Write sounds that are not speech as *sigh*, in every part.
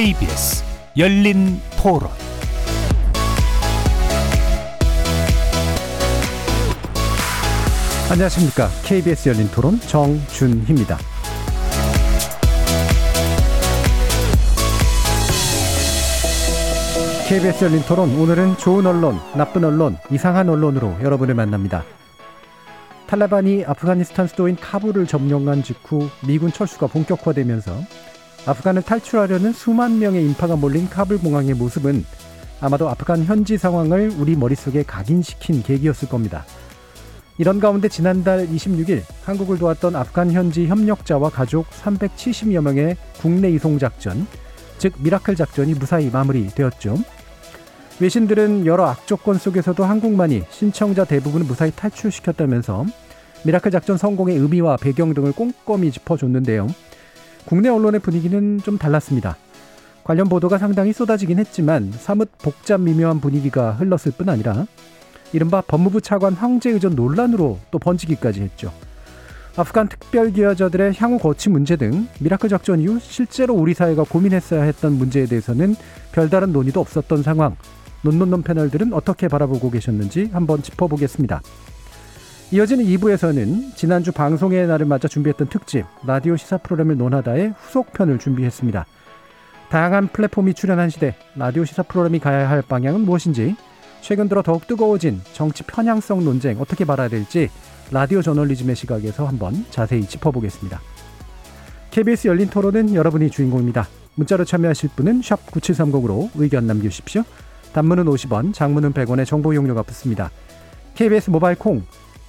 KBS 열린 토론 안녕하십니까. KBS 열린 토론 정준희입니다. KBS 열린 토론 오늘은 좋은 언론, 나쁜 언론, 이상한 언론으로 여러분을 만납니다. 탈레반이 아프가니스탄 수도인 카불을 점령한 직후 미군 철수가 본격화되면서 아프간을 탈출하려는 수만 명의 인파가 몰린 카불 공항의 모습은 아마도 아프간 현지 상황을 우리 머릿속에 각인시킨 계기였을 겁니다. 이런 가운데 지난달 26일 한국을 도왔던 아프간 현지 협력자와 가족 370여 명의 국내 이송 작전, 즉 미라클 작전이 무사히 마무리되었죠. 외신들은 여러 악조건 속에서도 한국만이 신청자 대부분을 무사히 탈출시켰다면서 미라클 작전 성공의 의미와 배경 등을 꼼꼼히 짚어줬는데요. 국내 언론의 분위기는 좀 달랐습니다. 관련 보도가 상당히 쏟아지긴 했지만 사뭇 복잡 미묘한 분위기가 흘렀을 뿐 아니라 이른바 법무부 차관 황제 의전 논란으로 또 번지기까지 했죠. 아프간 특별기여자들의 향후 거취 문제 등 미라클 작전 이후 실제로 우리 사회가 고민했어야 했던 문제에 대해서는 별다른 논의도 없었던 상황. 논논논 패널들은 어떻게 바라보고 계셨는지 한번 짚어보겠습니다. 이어지는 2부에서는 지난주 방송의 날을 맞아 준비했던 특집 라디오 시사 프로그램을 논하다의 후속편을 준비했습니다. 다양한 플랫폼이 출연한 시대 라디오 시사 프로그램이 가야 할 방향은 무엇인지 최근 들어 더욱 뜨거워진 정치 편향성 논쟁 어떻게 바라야 될지 라디오 저널리즘의 시각에서 한번 자세히 짚어보겠습니다. KBS 열린 토론은 여러분이 주인공입니다. 문자로 참여하실 분은 9730으로 의견 남겨주십시오. 단문은 50원, 장문은 100원의 정보 용료가 붙습니다. KBS 모바일 콩,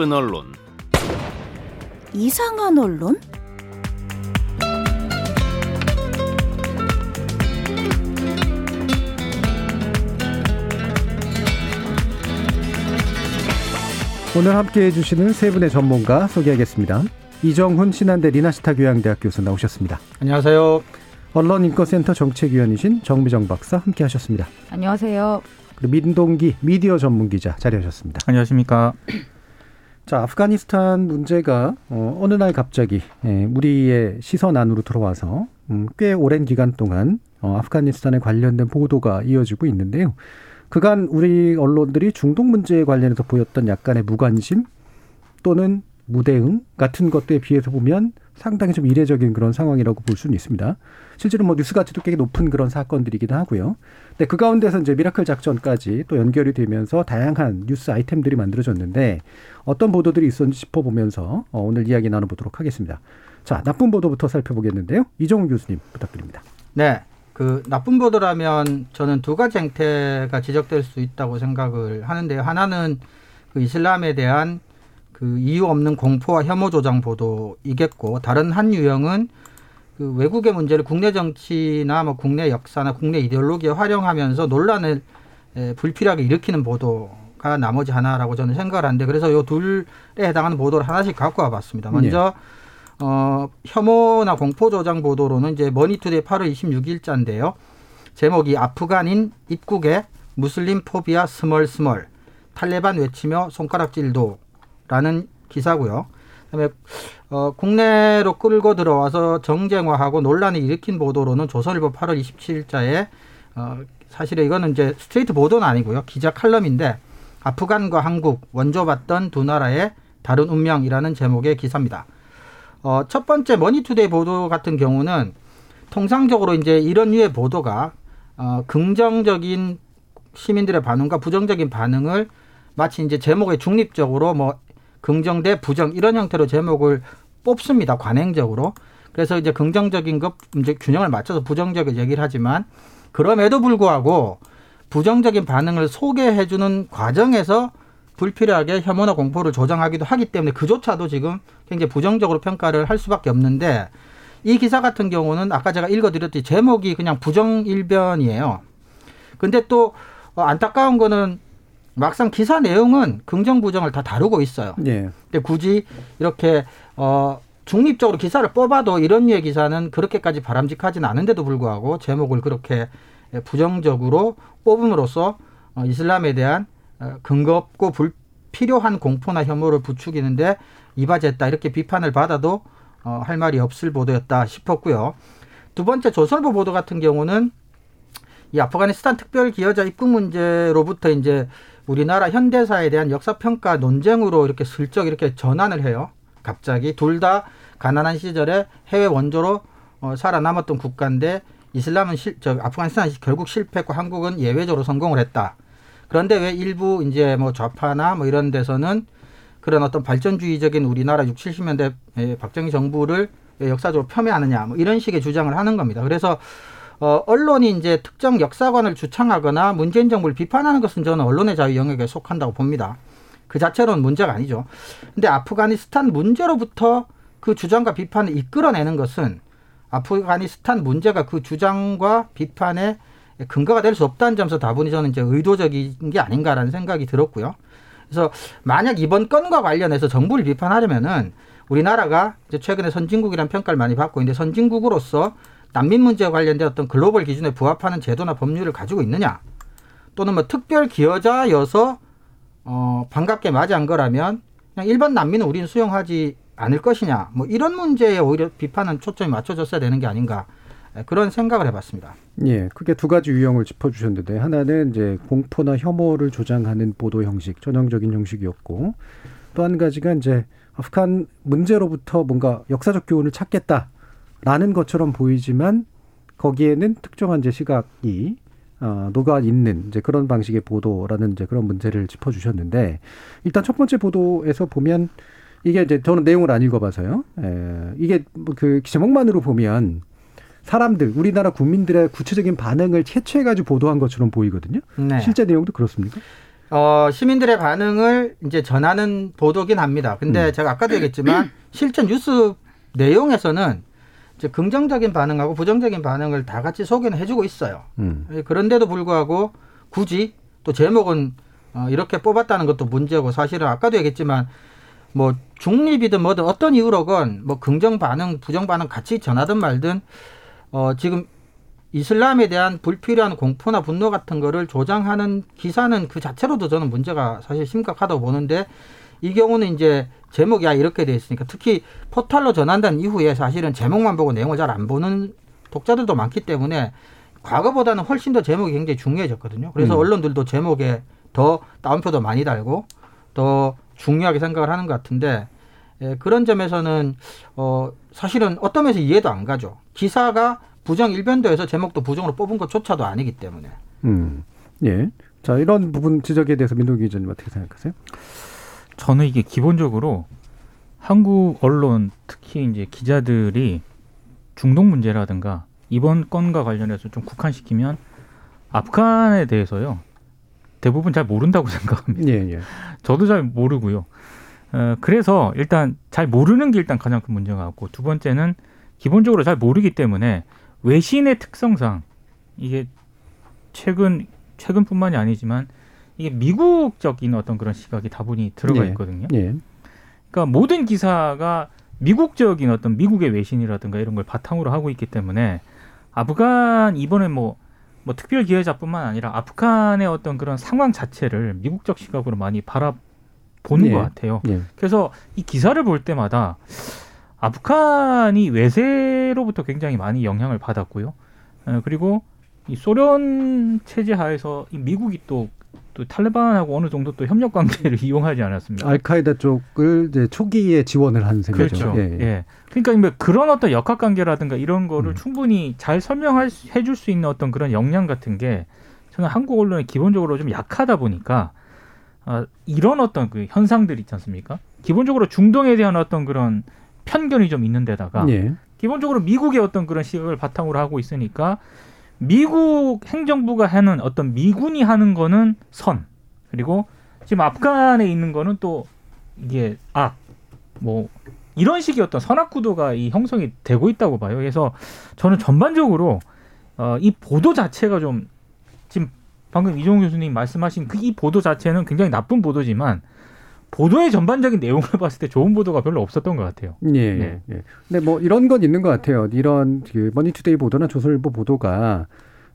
나쁜 언론, 이상한 언론? 오늘 함께 해주시는 세 분의 전문가 소개하겠습니다. 이정훈 신한대 리나시타 교양대학 교수 나오셨습니다. 안녕하세요. 언론인권센터 정책위원이신 정미정 박사 함께 하셨습니다. 안녕하세요. 그리고 민동기 미디어 전문기자 자리하셨습니다. 안녕하십니까. 자, 아프가니스탄 문제가 어, 어느 날 갑자기 예, 우리의 시선 안으로 들어와서 음, 꽤 오랜 기간 동안 어, 아프가니스탄에 관련된 보도가 이어지고 있는데요. 그간 우리 언론들이 중동 문제에 관련해서 보였던 약간의 무관심 또는 무대응 같은 것들에 비해서 보면 상당히 좀 이례적인 그런 상황이라고 볼 수는 있습니다. 실제로 뭐 뉴스 가치도 꽤 높은 그런 사건들이기도 하고요. 근데 그 가운데서 이제 미라클 작전까지 또 연결이 되면서 다양한 뉴스 아이템들이 만들어졌는데 어떤 보도들이 있었는지 짚어보면서 어, 오늘 이야기 나눠보도록 하겠습니다. 자, 나쁜 보도부터 살펴보겠는데요. 이종훈 교수님 부탁드립니다. 네. 그 나쁜 보도라면 저는 두 가지 행태가 지적될 수 있다고 생각을 하는데요. 하나는 그 이슬람에 대한 그 이유 없는 공포와 혐오 조장 보도이겠고 다른 한 유형은 그 외국의 문제를 국내 정치나 뭐 국내 역사나 국내 이데올로기에 활용하면서 논란을 에, 불필요하게 일으키는 보도가 나머지 하나라고 저는 생각을 하는데 그래서 요 둘에 해당하는 보도를 하나씩 갖고 와봤습니다. 먼저 어, 혐오나 공포 조장 보도로는 이제 머니투데이 8월 26일자인데요. 제목이 아프간인 입국에 무슬림 phobia 스멀스멀 탈레반 외치며 손가락질도라는 기사고요. 그다음에 어, 국내로 끌고 들어와서 정쟁화하고 논란을 일으킨 보도로는 조선일보 8월 27일자에 어, 사실은 이거는 이제 스트레이트 보도는 아니고요. 기자 칼럼인데 아프간과 한국 원조받던 두 나라의 다른 운명이라는 제목의 기사입니다. 어, 첫 번째 머니투데이 보도 같은 경우는 통상적으로 이제 이런 류의 보도가 어, 긍정적인 시민들의 반응과 부정적인 반응을 마치 이제 제목에 중립적으로 뭐 긍정 대 부정 이런 형태로 제목을 뽑습니다. 관행적으로. 그래서 이제 긍정적인 것 이제 균형을 맞춰서 부정적인 얘기를 하지만 그럼에도 불구하고 부정적인 반응을 소개해 주는 과정에서 불필요하게 혐오나 공포를 조장하기도 하기 때문에 그조차도 지금 굉장히 부정적으로 평가를 할 수밖에 없는데 이 기사 같은 경우는 아까 제가 읽어드렸듯이 제목이 그냥 부정일변이에요. 근데 또 어, 안타까운 거는 막상 기사 내용은 긍정 부정을 다 다루고 있어요. 예. 근데 굳이 이렇게 어 중립적으로 기사를 뽑아도 이런 류의 기사는 그렇게까지 바람직하지는 않은데도 불구하고 제목을 그렇게 부정적으로 뽑음으로써 어, 이슬람에 대한 어, 근거 없고 불필요한 공포나 혐오를 부추기는데 이바지했다 이렇게 비판을 받아도 어, 할 말이 없을 보도였다 싶었고요. 두 번째 조선보 보도 같은 경우는 이 아프가니스탄 특별 기여자 입국 문제로부터 이제 우리나라 현대사에 대한 역사 평가 논쟁으로 이렇게 슬쩍 이렇게 전환을 해요. 갑자기 둘 다 가난한 시절에 해외 원조로 어, 살아남았던 국가인데 이슬람은 실, 저 아프가니스탄이 결국 실패했고 한국은 예외적으로 성공을 했다. 그런데 왜 일부 이제 뭐 좌파나 뭐 이런 데서는 그런 어떤 발전주의적인 우리나라 6, 70년대 박정희 정부를 역사적으로 폄훼하느냐 뭐 이런 식의 주장을 하는 겁니다. 그래서 어, 언론이 이제 특정 역사관을 주창하거나 문재인 정부를 비판하는 것은 저는 언론의 자유 영역에 속한다고 봅니다. 그 자체로는 문제가 아니죠. 근데 아프가니스탄 문제로부터 그 주장과 비판을 이끌어내는 것은 아프가니스탄 문제가 그 주장과 비판의 근거가 될 수 없다는 점에서 다분히 저는 이제 의도적인 게 아닌가라는 생각이 들었고요. 그래서 만약 이번 건과 관련해서 정부를 비판하려면은 우리나라가 이제 최근에 선진국이라는 평가를 많이 받고 있는데 선진국으로서 난민 문제와 관련된 어떤 글로벌 기준에 부합하는 제도나 법률을 가지고 있느냐? 또는 뭐 특별 기여자여서 어 반갑게 맞이한 거라면 그냥 일반 난민은 우리는 수용하지 않을 것이냐? 뭐 이런 문제에 오히려 비판은 초점이 맞춰졌어야 되는 게 아닌가 그런 생각을 해봤습니다. 예, 크게 두 가지 유형을 짚어주셨는데 하나는 이제 공포나 혐오를 조장하는 보도 형식, 전형적인 형식이었고 또 한 가지가 이제 아프간 문제로부터 뭔가 역사적 교훈을 찾겠다 라는 것처럼 보이지만 거기에는 특정한 이제 시각이 어, 녹아 있는 이제 그런 방식의 보도라는 이제 그런 문제를 짚어 주셨는데 일단 첫 번째 보도에서 보면 이게 이제 저는 내용을 안 읽어봐서요. 에, 이게 뭐그 제목만으로 보면 사람들 우리나라 국민들의 구체적인 반응을 채취해가지고 보도한 것처럼 보이거든요. 네. 실제 내용도 그렇습니까? 어, 시민들의 반응을 이제 전하는 보도긴 합니다. 근데 음. 제가 아까도 얘기했지만 실제 뉴스 내용에서는 이제 긍정적인 반응하고 부정적인 반응을 다 같이 소개는 해주고 있어요. 음. 예, 그런데도 불구하고 굳이 또 제목은 어, 이렇게 뽑았다는 것도 문제고 사실은 아까도 얘기했지만 뭐 중립이든 뭐든 어떤 이유로건 뭐 긍정 반응, 부정 반응 같이 전하든 말든 어, 지금 이슬람에 대한 불필요한 공포나 분노 같은 거를 조장하는 기사는 그 자체로도 저는 문제가 사실 심각하다고 보는데 이 경우는 이제 제목이 야 이렇게 돼 있으니까 특히 포털로 전한다는 이후에 사실은 제목만 보고 내용을 잘 안 보는 독자들도 많기 때문에 과거보다는 훨씬 더 제목이 굉장히 중요해졌거든요. 그래서 음. 언론들도 제목에 더 따옴표도 많이 달고 더 중요하게 생각을 하는 것 같은데 예, 그런 점에서는 어 사실은 어떤 면에서 이해도 안 가죠. 기사가 부정 일변도에서 제목도 부정으로 뽑은 것조차도 아니기 때문에. 음. 예. 자, 이런 부분 지적에 대해서 민동기 기자님 어떻게 생각하세요? 저는 이게 기본적으로 한국 언론 특히 이제 기자들이 중동 문제라든가 이번 건과 관련해서 좀 국한시키면 아프간에 대해서요 대부분 잘 모른다고 *laughs* 생각합니다. 예, 예. 저도 잘 모르고요. 어, 그래서 일단 잘 모르는 게 일단 가장 큰 문제가 같고 두 번째는 기본적으로 잘 모르기 때문에 외신의 특성상 이게 최근 최근뿐만이 아니지만 이게 미국적인 어떤 그런 시각이 다분히 들어가 예. 있거든요. 예. 그러니까 모든 기사가 미국적인 어떤 미국의 외신이라든가 이런 걸 바탕으로 하고 있기 때문에 아프간 이번에 뭐, 뭐 특별 기여자뿐만 아니라 아프간의 어떤 그런 상황 자체를 미국적 시각으로 많이 바라보는 예. 것 같아요. 예. 그래서 이 기사를 볼 때마다 아프간이 외세로부터 굉장히 많이 영향을 받았고요. 어, 그리고 이 소련 체제 하에서 이 미국이 또, 또또 탈레반하고 어느 정도 또 협력 관계를 이용하지 않았습니까? 알카에다 쪽을 이제 초기에 지원을 한 셈이죠. 그렇죠. 예, 예. 예. 그러니까 뭐 그런 어떤 역학 관계라든가 이런 거를 음. 충분히 잘 설명할 수- 해줄 수 있는 어떤 그런 역량 같은 게 저는 한국 언론이 기본적으로 좀 약하다 보니까 아, 이런 어떤 그 현상들이 있지 않습니까? 기본적으로 중동에 대한 어떤 그런 편견이 좀 있는 데다가 예. 기본적으로 미국의 어떤 그런 시각을 바탕으로 하고 있으니까 미국 행정부가 하는 어떤 미군이 하는 거는 선 그리고 지금 아프간에 있는 거는 또 이게 악 뭐 이런 식의 어떤 선악 구도가 이 형성이 되고 있다고 봐요. 그래서 저는 전반적으로 어, 이 보도 자체가 좀 지금 방금 이종훈 교수님 말씀하신 그 이 보도 자체는 굉장히 나쁜 보도지만 보도의 전반적인 내용을 *laughs* 봤을 때 좋은 보도가 별로 없었던 것 같아요. 예, 네. 예. 근데 뭐 이런 건 있는 것 같아요. 이런 그 머니투데이 보도나 조선일보 보도가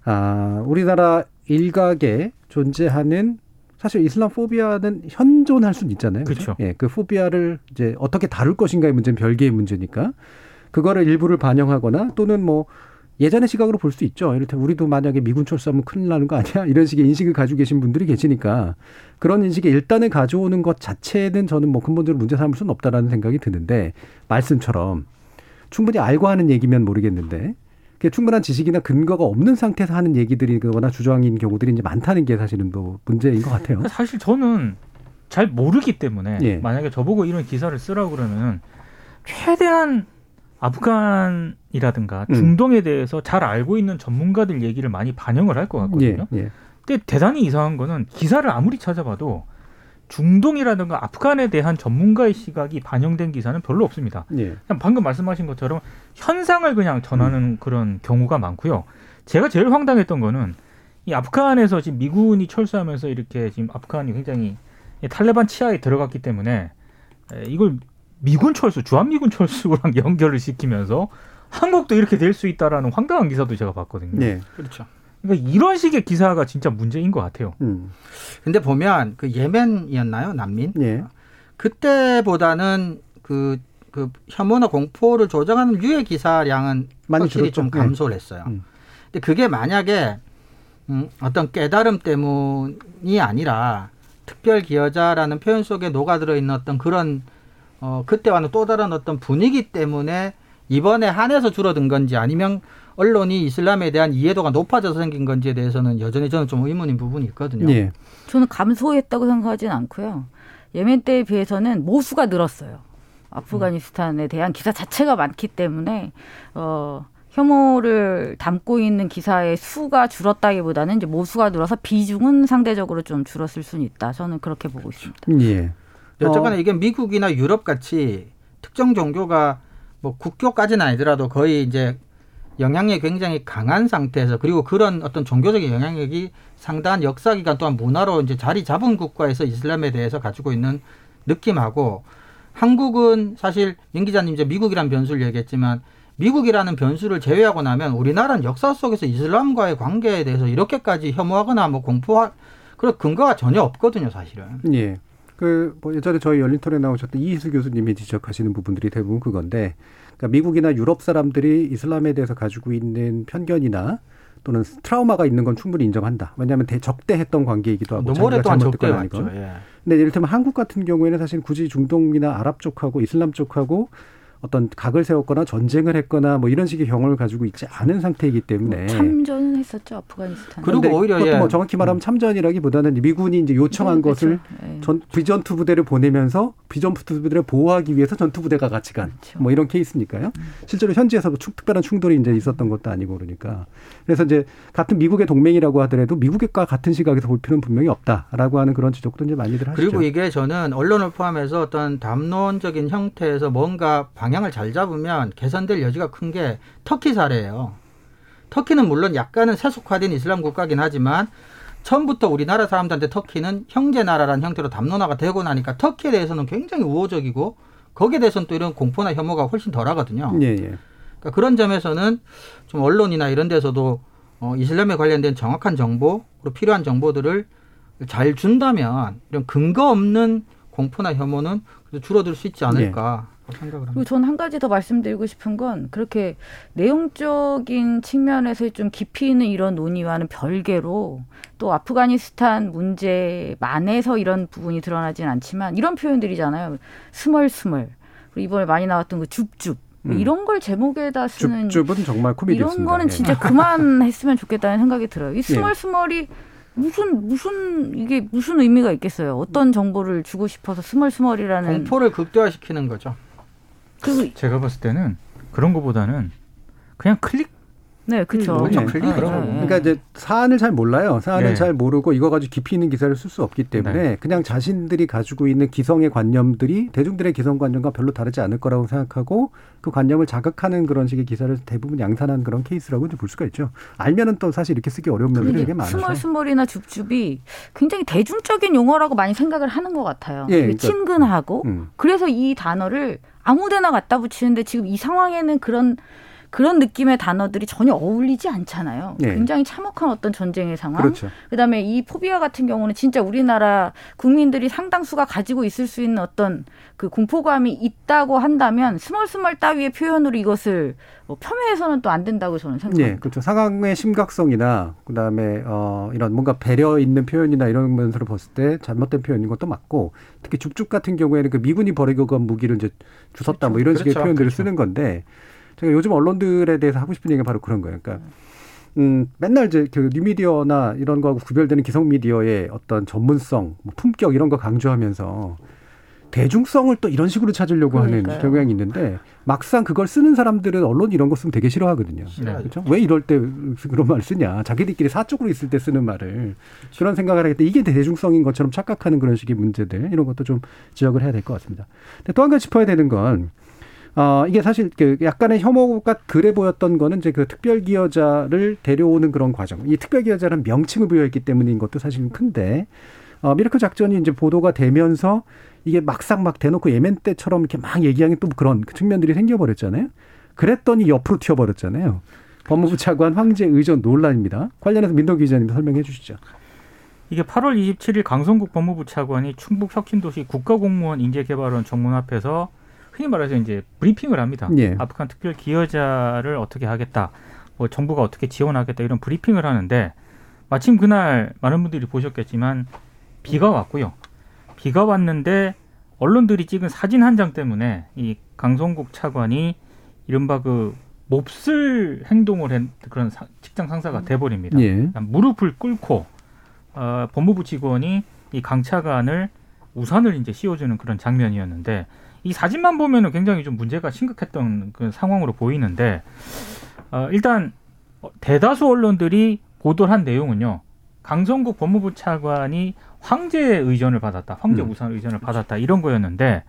아, 우리나라 일각에 존재하는 사실 이슬람 phobia는 현존할 수는 있잖아요. 그렇죠. 예, 그 phobia를 이제 어떻게 다룰 것인가의 문제는 별개의 문제니까 그거를 일부를 반영하거나 또는 뭐 예전의 시각으로 볼 수 있죠. 이를테면 우리도 만약에 미군 철수하면 큰일 나는 거 아니야? 이런 식의 인식을 가지고 계신 분들이 계시니까 그런 인식의 일단을 가져오는 것 자체는 저는 뭐 근본적으로 문제 삼을 수는 없다라는 생각이 드는데 말씀처럼 충분히 알고 하는 얘기면 모르겠는데 그게 충분한 지식이나 근거가 없는 상태에서 하는 얘기들이거나 주장인 경우들이 이제 많다는 게 사실은 뭐 문제인 것 같아요. 사실 저는 잘 모르기 때문에 예. 만약에 저보고 이런 기사를 쓰라고 그러면 최대한 아프간이라든가 음. 중동에 대해서 잘 알고 있는 전문가들 얘기를 많이 반영을 할 것 같거든요. 예, 예. 근데 대단히 이상한 거는 기사를 아무리 찾아봐도 중동이라든가 아프간에 대한 전문가의 시각이 반영된 기사는 별로 없습니다. 예. 방금 말씀하신 것처럼 현상을 그냥 전하는 그런 경우가 많고요. 제가 제일 황당했던 거는 이 아프간에서 지금 미군이 철수하면서 이렇게 지금 아프간이 굉장히 탈레반 치하에 들어갔기 때문에 에, 이걸 미군 철수, 주한미군 철수랑 *laughs* 연결을 시키면서 한국도 이렇게 될 수 있다라는 황당한 기사도 제가 봤거든요. 예. 그렇죠. 그러니까 이런 식의 기사가 진짜 문제인 것 같아요. 음. 근데 보면 그 예멘이었나요? 난민? 예. 그때보다는 그, 그 혐오나 공포를 조정하는 유해 기사량은 많이 확실히 줄었죠. 좀 감소를 했어요. 음. 근데 그게 만약에 음, 어떤 깨달음 때문이 아니라 특별 기여자라는 표현 속에 녹아들어 있는 어떤 그런 어, 그때와는 또 다른 어떤 분위기 때문에 이번에 한해서 줄어든 건지 아니면 언론이 이슬람에 대한 이해도가 높아져서 생긴 건지에 대해서는 여전히 저는 좀 의문인 부분이 있거든요. 예. 저는 감소했다고 생각하진 않고요. 예멘 때에 비해서는 모수가 늘었어요. 아프가니스탄에 대한 기사 자체가 많기 때문에 어 혐오를 담고 있는 기사의 수가 줄었다기보다는 이제 모수가 늘어서 비중은 상대적으로 좀 줄었을 수는 있다. 저는 그렇게 보고 있습니다. 예. 어쨌거나 어. 이게 미국이나 유럽 같이 특정 종교가 뭐 국교까지는 아니더라도 거의 이제 영향력이 굉장히 강한 상태에서 그리고 그런 어떤 종교적인 영향력이 상당한 역사 기간 동안 문화로 이제 자리 잡은 국가에서 이슬람에 대해서 가지고 있는 느낌하고 한국은 사실 민 기자님 이제 미국이라는 변수를 얘기했지만 미국이라는 변수를 제외하고 나면 우리나라는 역사 속에서 이슬람과의 관계에 대해서 이렇게까지 혐오하거나 뭐 공포할 그런 근거가 전혀 없거든요, 사실은. 예. 그, 뭐 예전에 저희 열린 토론에 나오셨던 이희수 교수님이 지적하시는 부분들이 대부분 그건데, 그러니까 미국이나 유럽 사람들이 이슬람에 대해서 가지고 있는 편견이나 또는 트라우마가 있는 건 충분히 인정한다. 왜냐하면 대적대했던 관계이기도 하고 너무 오랫동안 잘못됐건 적대 아니건. 예. 근데 이를테면 한국 같은 경우에는 사실 굳이 중동이나 아랍 쪽하고 이슬람 쪽하고 어떤 각을 세웠거나 전쟁을 했거나 뭐 이런 식의 경험을 가지고 있지 않은 상태이기 때문에 참전은 했었죠 아프가니스탄. 그리고 오히려 그것도 예. 뭐 정확히 말하면 참전이라기보다는 미군이 이제 요청한 것을 네. 전 비전투 부대를 보내면서 비전투 부대를 보호하기 위해서 전투 부대가 같이 간 그렇죠. 뭐 이런 케이스니까요. 실제로 현지에서 뭐 충- 특별한 충돌이 이제 있었던 것도 아니고 그러니까 그래서 이제 같은 미국의 동맹이라고 하더라도 미국과 같은 시각에서 볼 필요는 분명히 없다라고 하는 그런 지적도 이제 많이들 하시죠. 그리고 이게 저는 언론을 포함해서 어떤 담론적인 형태에서 뭔가 방향 을 잘 잡으면 개선될 여지가 큰 게 터키 사례예요. 터키는 물론 약간은 세속화된 이슬람 국가긴 하지만 처음부터 우리나라 사람들한테 터키는 형제 나라라는 형태로 담론화가 되고 나니까 터키에 대해서는 굉장히 우호적이고 거기에 대해서는 또 이런 공포나 혐오가 훨씬 덜하거든요. 예, 예. 그러니까 그런 점에서는 좀 언론이나 이런 데서도 어, 이슬람에 관련된 정확한 정보 그리고 필요한 정보들을 잘 준다면 이런 근거 없는 공포나 혐오는 줄어들 수 있지 않을까 생각을 합니다. 그리고 저는 한 가지 더 말씀드리고 싶은 건 그렇게 내용적인 측면에서 좀 깊이 있는 이런 논의와는 별개로 또 아프가니스탄 문제만에서 이런 부분이 드러나진 않지만 이런 표현들이잖아요. 스멀스멀. 그리고 이번에 많이 나왔던 그 줍줍. 뭐 음. 이런 걸 제목에다 쓰는 줍줍은 정말 코미디였습니다. 이런 거는 예. 진짜 *laughs* 그만했으면 좋겠다는 생각이 들어요. 이 스멀스멀이 무슨 무슨 이게 무슨 의미가 있겠어요? 어떤 정보를 주고 싶어서 스멀스멀이라는 공포를 극대화시키는 거죠. 그 제가 봤을 때는 그런 거보다는 그냥 클릭 네, 그렇죠. 음, 엄청 네. 클릭하더라고요. 그러니까 이제 사안을 잘 몰라요. 사안을 네. 잘 모르고 이거 가지고 깊이 있는 기사를 쓸 수 없기 때문에 그냥 자신들이 가지고 있는 기성의 관념들이 대중들의 기성 관념과 별로 다르지 않을 거라고 생각하고 그 관념을 자극하는 그런 식의 기사를 대부분 양산한 그런 케이스라고 이제 볼 수가 있죠. 알면은 또 사실 이렇게 쓰기 어려운 면들이 되게 많아서. 스멀스멀이나 줍줍이 굉장히 대중적인 용어라고 많이 생각을 하는 것 같아요. 예, 그러니까- 친근하고 음. 그래서 이 단어를 아무데나 갖다 붙이는데 지금 이 상황에는 그런 그런 느낌의 단어들이 전혀 어울리지 않잖아요. 예. 굉장히 참혹한 어떤 전쟁의 상황. 그렇죠. 그다음에 이 포비아 같은 경우는 진짜 우리나라 국민들이 상당수가 가지고 있을 수 있는 어떤 그 공포감이 있다고 한다면 스멀스멀 따위의 표현으로 이것을 뭐 폄훼해서는 또 안 된다고 저는 생각합니다. 예, 그렇죠. 상황의 심각성이나 그다음에 어 이런 뭔가 배려 있는 표현이나 이런 면서로 봤을 때 잘못된 표현인 것도 맞고 특히 죽죽 같은 경우에는 그 미군이 버리고 간 무기를 이제 주웠다 뭐 이런 식의 그렇죠. 표현들을 그렇죠. 쓰는 건데 제가 요즘 언론들에 대해서 하고 싶은 얘기가 바로 그런 거예요. 그러니까 음, 맨날 이제 그 뉴미디어나 이런 거하고 구별되는 기성 미디어의 어떤 전문성, 뭐 품격 이런 거 강조하면서 대중성을 또 이런 식으로 찾으려고 하는 그러니까요. 경향이 있는데 막상 그걸 쓰는 사람들은 언론 이런 거 쓰면 되게 싫어하거든요. 네. 그렇죠? 왜 이럴 때 그런 말 쓰냐? 자기들끼리 사적으로 있을 때 쓰는 말을 그런 생각을 때문에 이게 대중성인 것처럼 착각하는 그런 식의 문제들 이런 것도 좀 지적을 해야 될 것 같습니다. 근데 또 한 가지 짚어야 되는 건 어, 이게 사실 그 약간의 혐오가 그래 보였던 거는 이제 그 특별기여자를 데려오는 그런 과정. 이 특별기여자라는 명칭을 부여했기 때문인 것도 사실은 큰데, 어, 미라클 작전이 이제 보도가 되면서 이게 막상 막 대놓고 예멘 때처럼 이렇게 막 얘기하는 또 그런 측면들이 생겨버렸잖아요. 그랬더니 옆으로 튀어버렸잖아요. 법무부 차관 황제 의전 논란입니다. 관련해서 민동 기자님 설명해 주시죠. 이게 8월 27일 강성국 법무부 차관이 충북 혁신도시 국가공무원 인재개발원 정문 앞에서 흔히 말해서 이제 브리핑을 합니다. 예. 아프간 특별 기여자를 어떻게 하겠다, 뭐 정부가 어떻게 지원하겠다 이런 브리핑을 하는데 마침 그날 많은 분들이 보셨겠지만 비가 왔고요. 비가 왔는데 언론들이 찍은 사진 한 장 때문에 이 강성국 차관이 이른바 그 몹쓸 행동을 한 그런 사- 직장 상사가 돼버립니다. 예. 무릎을 꿇고 어, 법무부 직원이 이 강차관을 우산을 이제 씌워주는 그런 장면이었는데 이 사진만 보면은 굉장히 좀 문제가 심각했던 그 상황으로 보이는데 어, 일단 어, 대다수 언론들이 보도를 한 내용은요. 강성국 법무부 차관이 황제의 의전을 받았다, 황제 음. 우산 의전을 받았다 이런 거였는데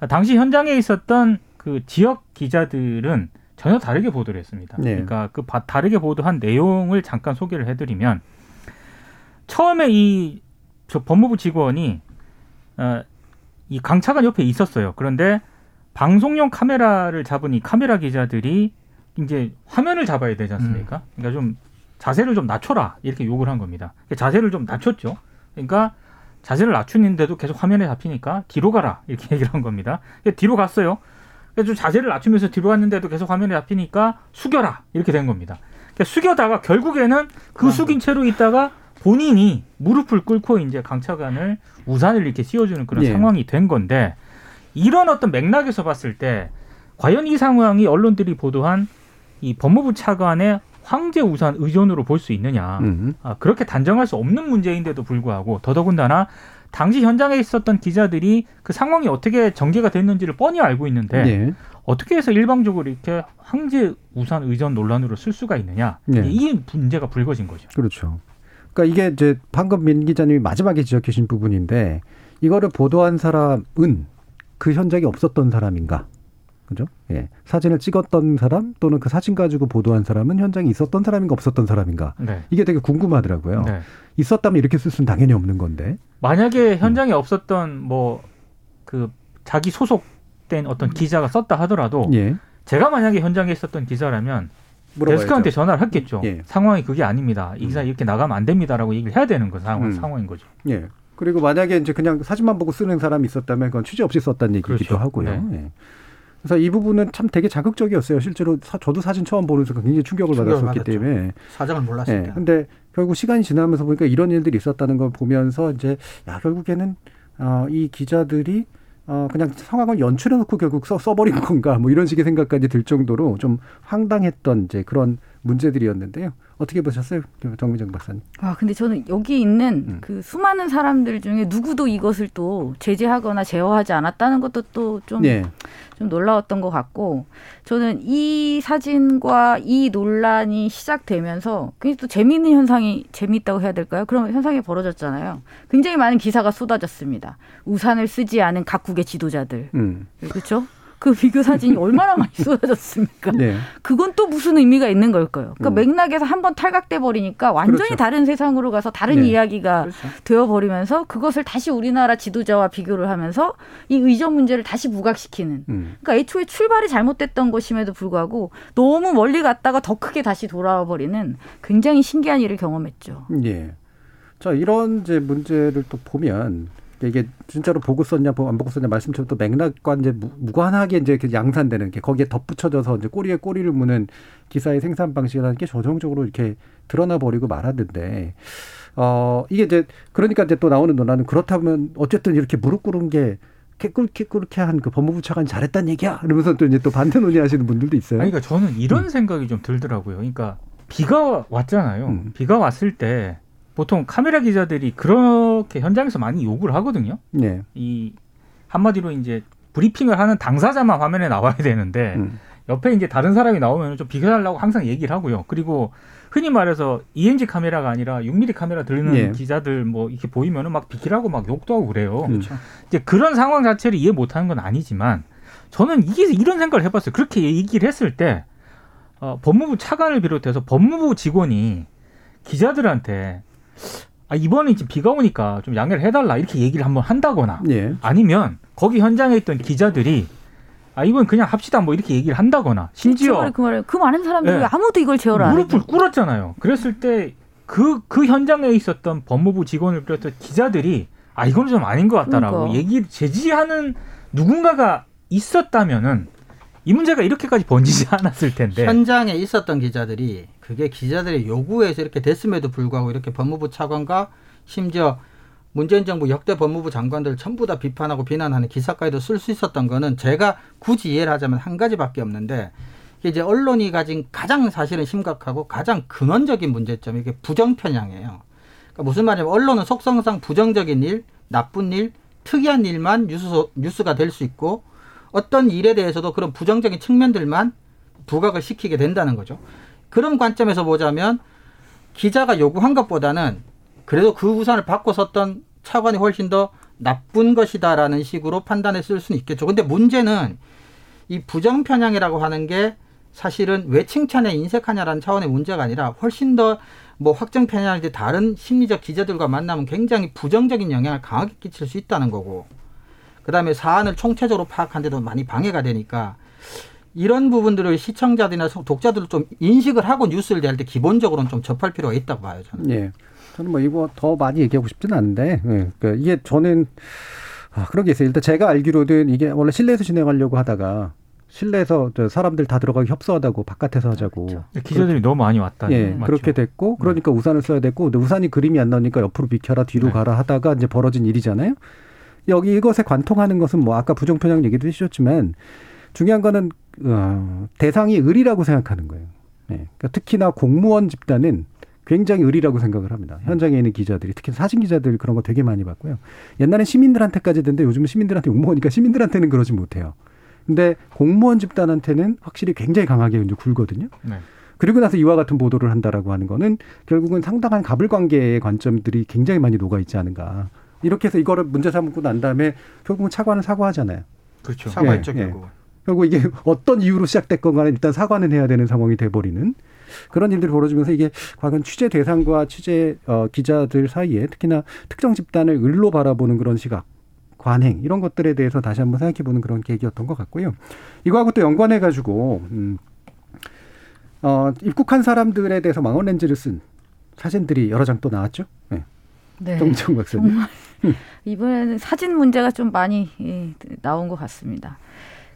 아, 당시 현장에 있었던 그 지역 기자들은 전혀 다르게 보도를 했습니다. 네. 그러니까 그 바- 다르게 보도한 내용을 잠깐 소개를 해드리면 처음에 이 저 법무부 직원이 어, 이 강차관 옆에 있었어요. 그런데 방송용 카메라를 잡은 이 카메라 기자들이 이제 화면을 잡아야 되지 않습니까? 그러니까 좀 자세를 좀 낮춰라 이렇게 요구를 한 겁니다. 자세를 좀 낮췄죠. 그러니까 자세를 낮추는데도 계속 화면에 잡히니까 뒤로 가라 이렇게 *laughs* 얘기를 한 겁니다. 그러니까 뒤로 갔어요. 그래서 좀 자세를 낮추면서 뒤로 갔는데도 계속 화면에 잡히니까 숙여라 이렇게 된 겁니다. 그러니까 숙여다가 결국에는 그 숙인 채로 있다가 본인이 무릎을 꿇고 이제 강차관을 우산을 이렇게 씌워주는 그런 예. 상황이 된 건데 이런 어떤 맥락에서 봤을 때 과연 이 상황이 언론들이 보도한 이 법무부 차관의 황제 우산 의존으로 볼 수 있느냐? 음. 아, 그렇게 단정할 수 없는 문제인데도 불구하고 더더군다나 당시 현장에 있었던 기자들이 그 상황이 어떻게 전개가 됐는지를 뻔히 알고 있는데 예. 어떻게 해서 일방적으로 이렇게 황제 우산 의전 논란으로 쓸 수가 있느냐? 네. 이 문제가 불거진 거죠. 그렇죠. 그러니까 이게 이제 방금 민 기자님이 마지막에 지적해 주신 부분인데 이거를 보도한 사람은 그 현장에 없었던 사람인가? 그죠? 예. 사진을 찍었던 사람 또는 그 사진 가지고 보도한 사람은 현장에 있었던 사람인가 없었던 사람인가? 네. 이게 되게 궁금하더라고요. 네. 있었다면 이렇게 쓸 수는 당연히 없는 건데. 만약에 현장에 없었던 뭐 그 자기 소속된 어떤 기자가 썼다 하더라도 예. 제가 만약에 현장에 있었던 기자라면 물어봐야죠. 데스크한테 전화를 했겠죠. 예. 상황이 그게 아닙니다. 이 기사 이렇게 나가면 안 됩니다라고 얘기를 해야 되는 거 상황, 음. 상황인 거죠. 예. 그리고 만약에 이제 그냥 사진만 보고 쓰는 사람이 있었다면 그건 취재 없이 썼다는 얘기이기도 그렇죠. 하고요. 네. 예. 그래서 이 부분은 참 되게 자극적이었어요. 실제로 사, 저도 사진 처음 보는 순간 굉장히 충격을 충격을 받았었기 받았죠. 때문에. 사정을 몰랐을 예. 때. 근데 결국 시간이 지나면서 보니까 이런 일들이 있었다는 걸 보면서 이제 야 결국에는 어, 이 기자들이 어, 그냥 상황을 연출해놓고 결국 써, 써버린 건가? 뭐 이런 식의 생각까지 들 정도로 좀 황당했던 이제 그런 문제들이었는데요. 어떻게 보셨어요, 정미정 박사님? 아, 근데 저는 여기 있는 음. 그 수많은 사람들 중에 누구도 이것을 또 제재하거나 제어하지 않았다는 것도 또좀 예. 좀 놀라웠던 것 같고 저는 이 사진과 이 논란이 시작되면서 굉장히 또 재미있는 현상이 재미있다고 해야 될까요? 그런 현상이 벌어졌잖아요. 굉장히 많은 기사가 쏟아졌습니다. 우산을 쓰지 않은 각국의 지도자들. 음. 그렇죠? 그 비교 사진이 얼마나 많이 *laughs* 쏟아졌습니까? 네. 그건 또 무슨 의미가 있는 걸까요? 그러니까 음. 맥락에서 한번 탈각돼 버리니까 완전히 그렇죠. 다른 세상으로 가서 다른 네. 이야기가 그렇죠. 되어 버리면서 그것을 다시 우리나라 지도자와 비교를 하면서 이 의전 문제를 다시 부각시키는. 음. 그러니까 애초에 출발이 잘못됐던 것임에도 불구하고 너무 멀리 갔다가 더 크게 다시 돌아와 버리는 굉장히 신기한 일을 경험했죠. 예. 자, 이런 이제 문제를 또 보면 이게 진짜로 보고 썼냐, 보- 안 보고 썼냐 말씀처럼 또 맥락과 이제 무- 무관하게 이제 이렇게 양산되는 게 거기에 덧붙여져서 이제 꼬리에 꼬리를 무는 기사의 생산 방식이라는 게 조정적으로 이렇게 드러나 버리고 말았는데 어, 이게 이제 그러니까 이제 또 나오는 논란은 그렇다면 어쨌든 이렇게 무릎 꿇은 게 깨끗게 그렇게 한그 법무부 차관이 잘했다는 얘기야. 이러면서 또 이제 또 반대 논의하시는 분들도 있어요. 아니, 그러니까 저는 이런 생각이 좀 들더라고요. 그러니까 비가 왔잖아요. 음. 비가 왔을 때 보통 카메라 기자들이 그렇게 현장에서 많이 욕을 하거든요. 네. 이 한마디로 이제 브리핑을 하는 당사자만 화면에 나와야 되는데 음. 옆에 이제 다른 사람이 나오면 좀 비켜달라고 항상 얘기를 하고요. 그리고 흔히 말해서 ENG 카메라가 아니라 6mm 카메라 들는 예. 기자들 뭐 이렇게 보이면은 막 비키라고 막 욕도 하고 그래요. 음. 그렇죠. 이제 그런 상황 자체를 이해 못하는 건 아니지만 저는 이게 이런 생각을 해봤어요. 그렇게 얘기를 했을 때 어, 법무부 차관을 비롯해서 법무부 직원이 기자들한테 아, 이번에 지금 비가 오니까 좀 양해를 해달라 이렇게 얘기를 한번 한다거나 예. 아니면 거기 현장에 있던 기자들이 아 이번 그냥 합시다 뭐 이렇게 얘기를 한다거나 심지어 그 말에 그 많은 사람들이 예. 왜 아무도 이걸 제어를 안 무릎을. 꿇었잖아요. 그랬을 때 그그 현장에 있었던 법무부 직원을 비롯해 기자들이 아 이건 좀 아닌 것 같다라고 그러니까. 얘기를 제지하는 누군가가 있었다면은 이 문제가 이렇게까지 번지지 *laughs* 않았을 텐데. 현장에 있었던 기자들이 그게 기자들의 요구에서 이렇게 됐음에도 불구하고 이렇게 법무부 차관과 심지어 문재인 정부 역대 법무부 장관들 전부 다 비판하고 비난하는 기사까지도 쓸 수 있었던 거는 제가 굳이 이해를 하자면 한 가지밖에 없는데 이제 언론이 가진 가장 사실은 심각하고 가장 근원적인 문제점이 이게 부정 편향이에요. 그러니까 무슨 말이냐면 언론은 속성상 부정적인 일, 나쁜 일, 특이한 일만 뉴스 뉴스가 될 수 있고 어떤 일에 대해서도 그런 부정적인 측면들만 부각을 시키게 된다는 거죠. 그런 관점에서 보자면 기자가 요구한 것보다는 그래도 그 우산을 받고 섰던 차관이 훨씬 더 나쁜 것이다라는 식으로 판단했을 수는 있겠죠. 근데 문제는 이 부정 편향이라고 하는 게 사실은 왜 칭찬에 인색하냐라는 차원의 문제가 아니라 훨씬 더 뭐 확정 편향이든 다른 심리적 기자들과 만나면 굉장히 부정적인 영향을 강하게 끼칠 수 있다는 거고 그다음에 사안을 총체적으로 파악하는데도 많이 방해가 되니까 이런 부분들을 시청자들이나 독자들도 좀 인식을 하고 뉴스를 대할 때 기본적으로는 좀 접할 필요가 있다고 봐요 저는. 예. 저는 뭐 이거 더 많이 얘기하고 싶지는 않은데, 예. 그러니까 이게 저는 아, 그런 게 있어요. 일단 제가 알기로는 이게 원래 실내에서 진행하려고 하다가 실내에서 저 사람들 다 들어가기 협소하다고 바깥에서 하자고. 그렇죠. 기자들이 너무 많이 왔다. 예, 맞죠? 그렇게 됐고 그러니까 우산을 써야 됐고 근데 우산이 그림이 안 나오니까 옆으로 비켜라 뒤로 네. 가라 하다가 이제 벌어진 일이잖아요. 여기 이것에 관통하는 것은 뭐 아까 부정편향 얘기도 해주셨지만 중요한 거는 어, 대상이 을이라고 생각하는 거예요. 예, 그러니까 특히나 공무원 집단은 굉장히 을이라고 생각을 합니다. 현장에 있는 기자들이 특히 사진 기자들 그런 거 되게 많이 봤고요. 옛날엔 시민들한테까지 됐는데 요즘은 시민들한테 욕먹으니까 시민들한테는 그러지 못해요. 근데 공무원 집단한테는 확실히 굉장히 강하게 이제 굴거든요. 네. 그리고 나서 이와 같은 보도를 한다라고 하는 거는 결국은 상당한 가불관계의 관점들이 굉장히 많이 녹아 있지 않은가. 이렇게 해서 이거를 문제 삼고 난 다음에 결국은 차관은 사과하잖아요. 그렇죠. 사과했죠 예, 예. 결국. 결국 이게 *laughs* 어떤 이유로 시작됐건 간에 일단 사과는 해야 되는 상황이 돼버리는 그런 일들이 벌어지면서 이게 과연 취재 대상과 취재 어, 기자들 사이에 특히나 특정 집단을 을로 바라보는 그런 시각 관행 이런 것들에 대해서 다시 한번 생각해보는 그런 계기였던 것 같고요. 이거하고 또 연관해 가지고 음, 어, 입국한 사람들에 대해서 망원 렌즈를 쓴 사진들이 여러 장 또 나왔죠. 네. 네. 정정 박사님. 이번에는 사진 문제가 좀 많이 예, 나온 것 같습니다.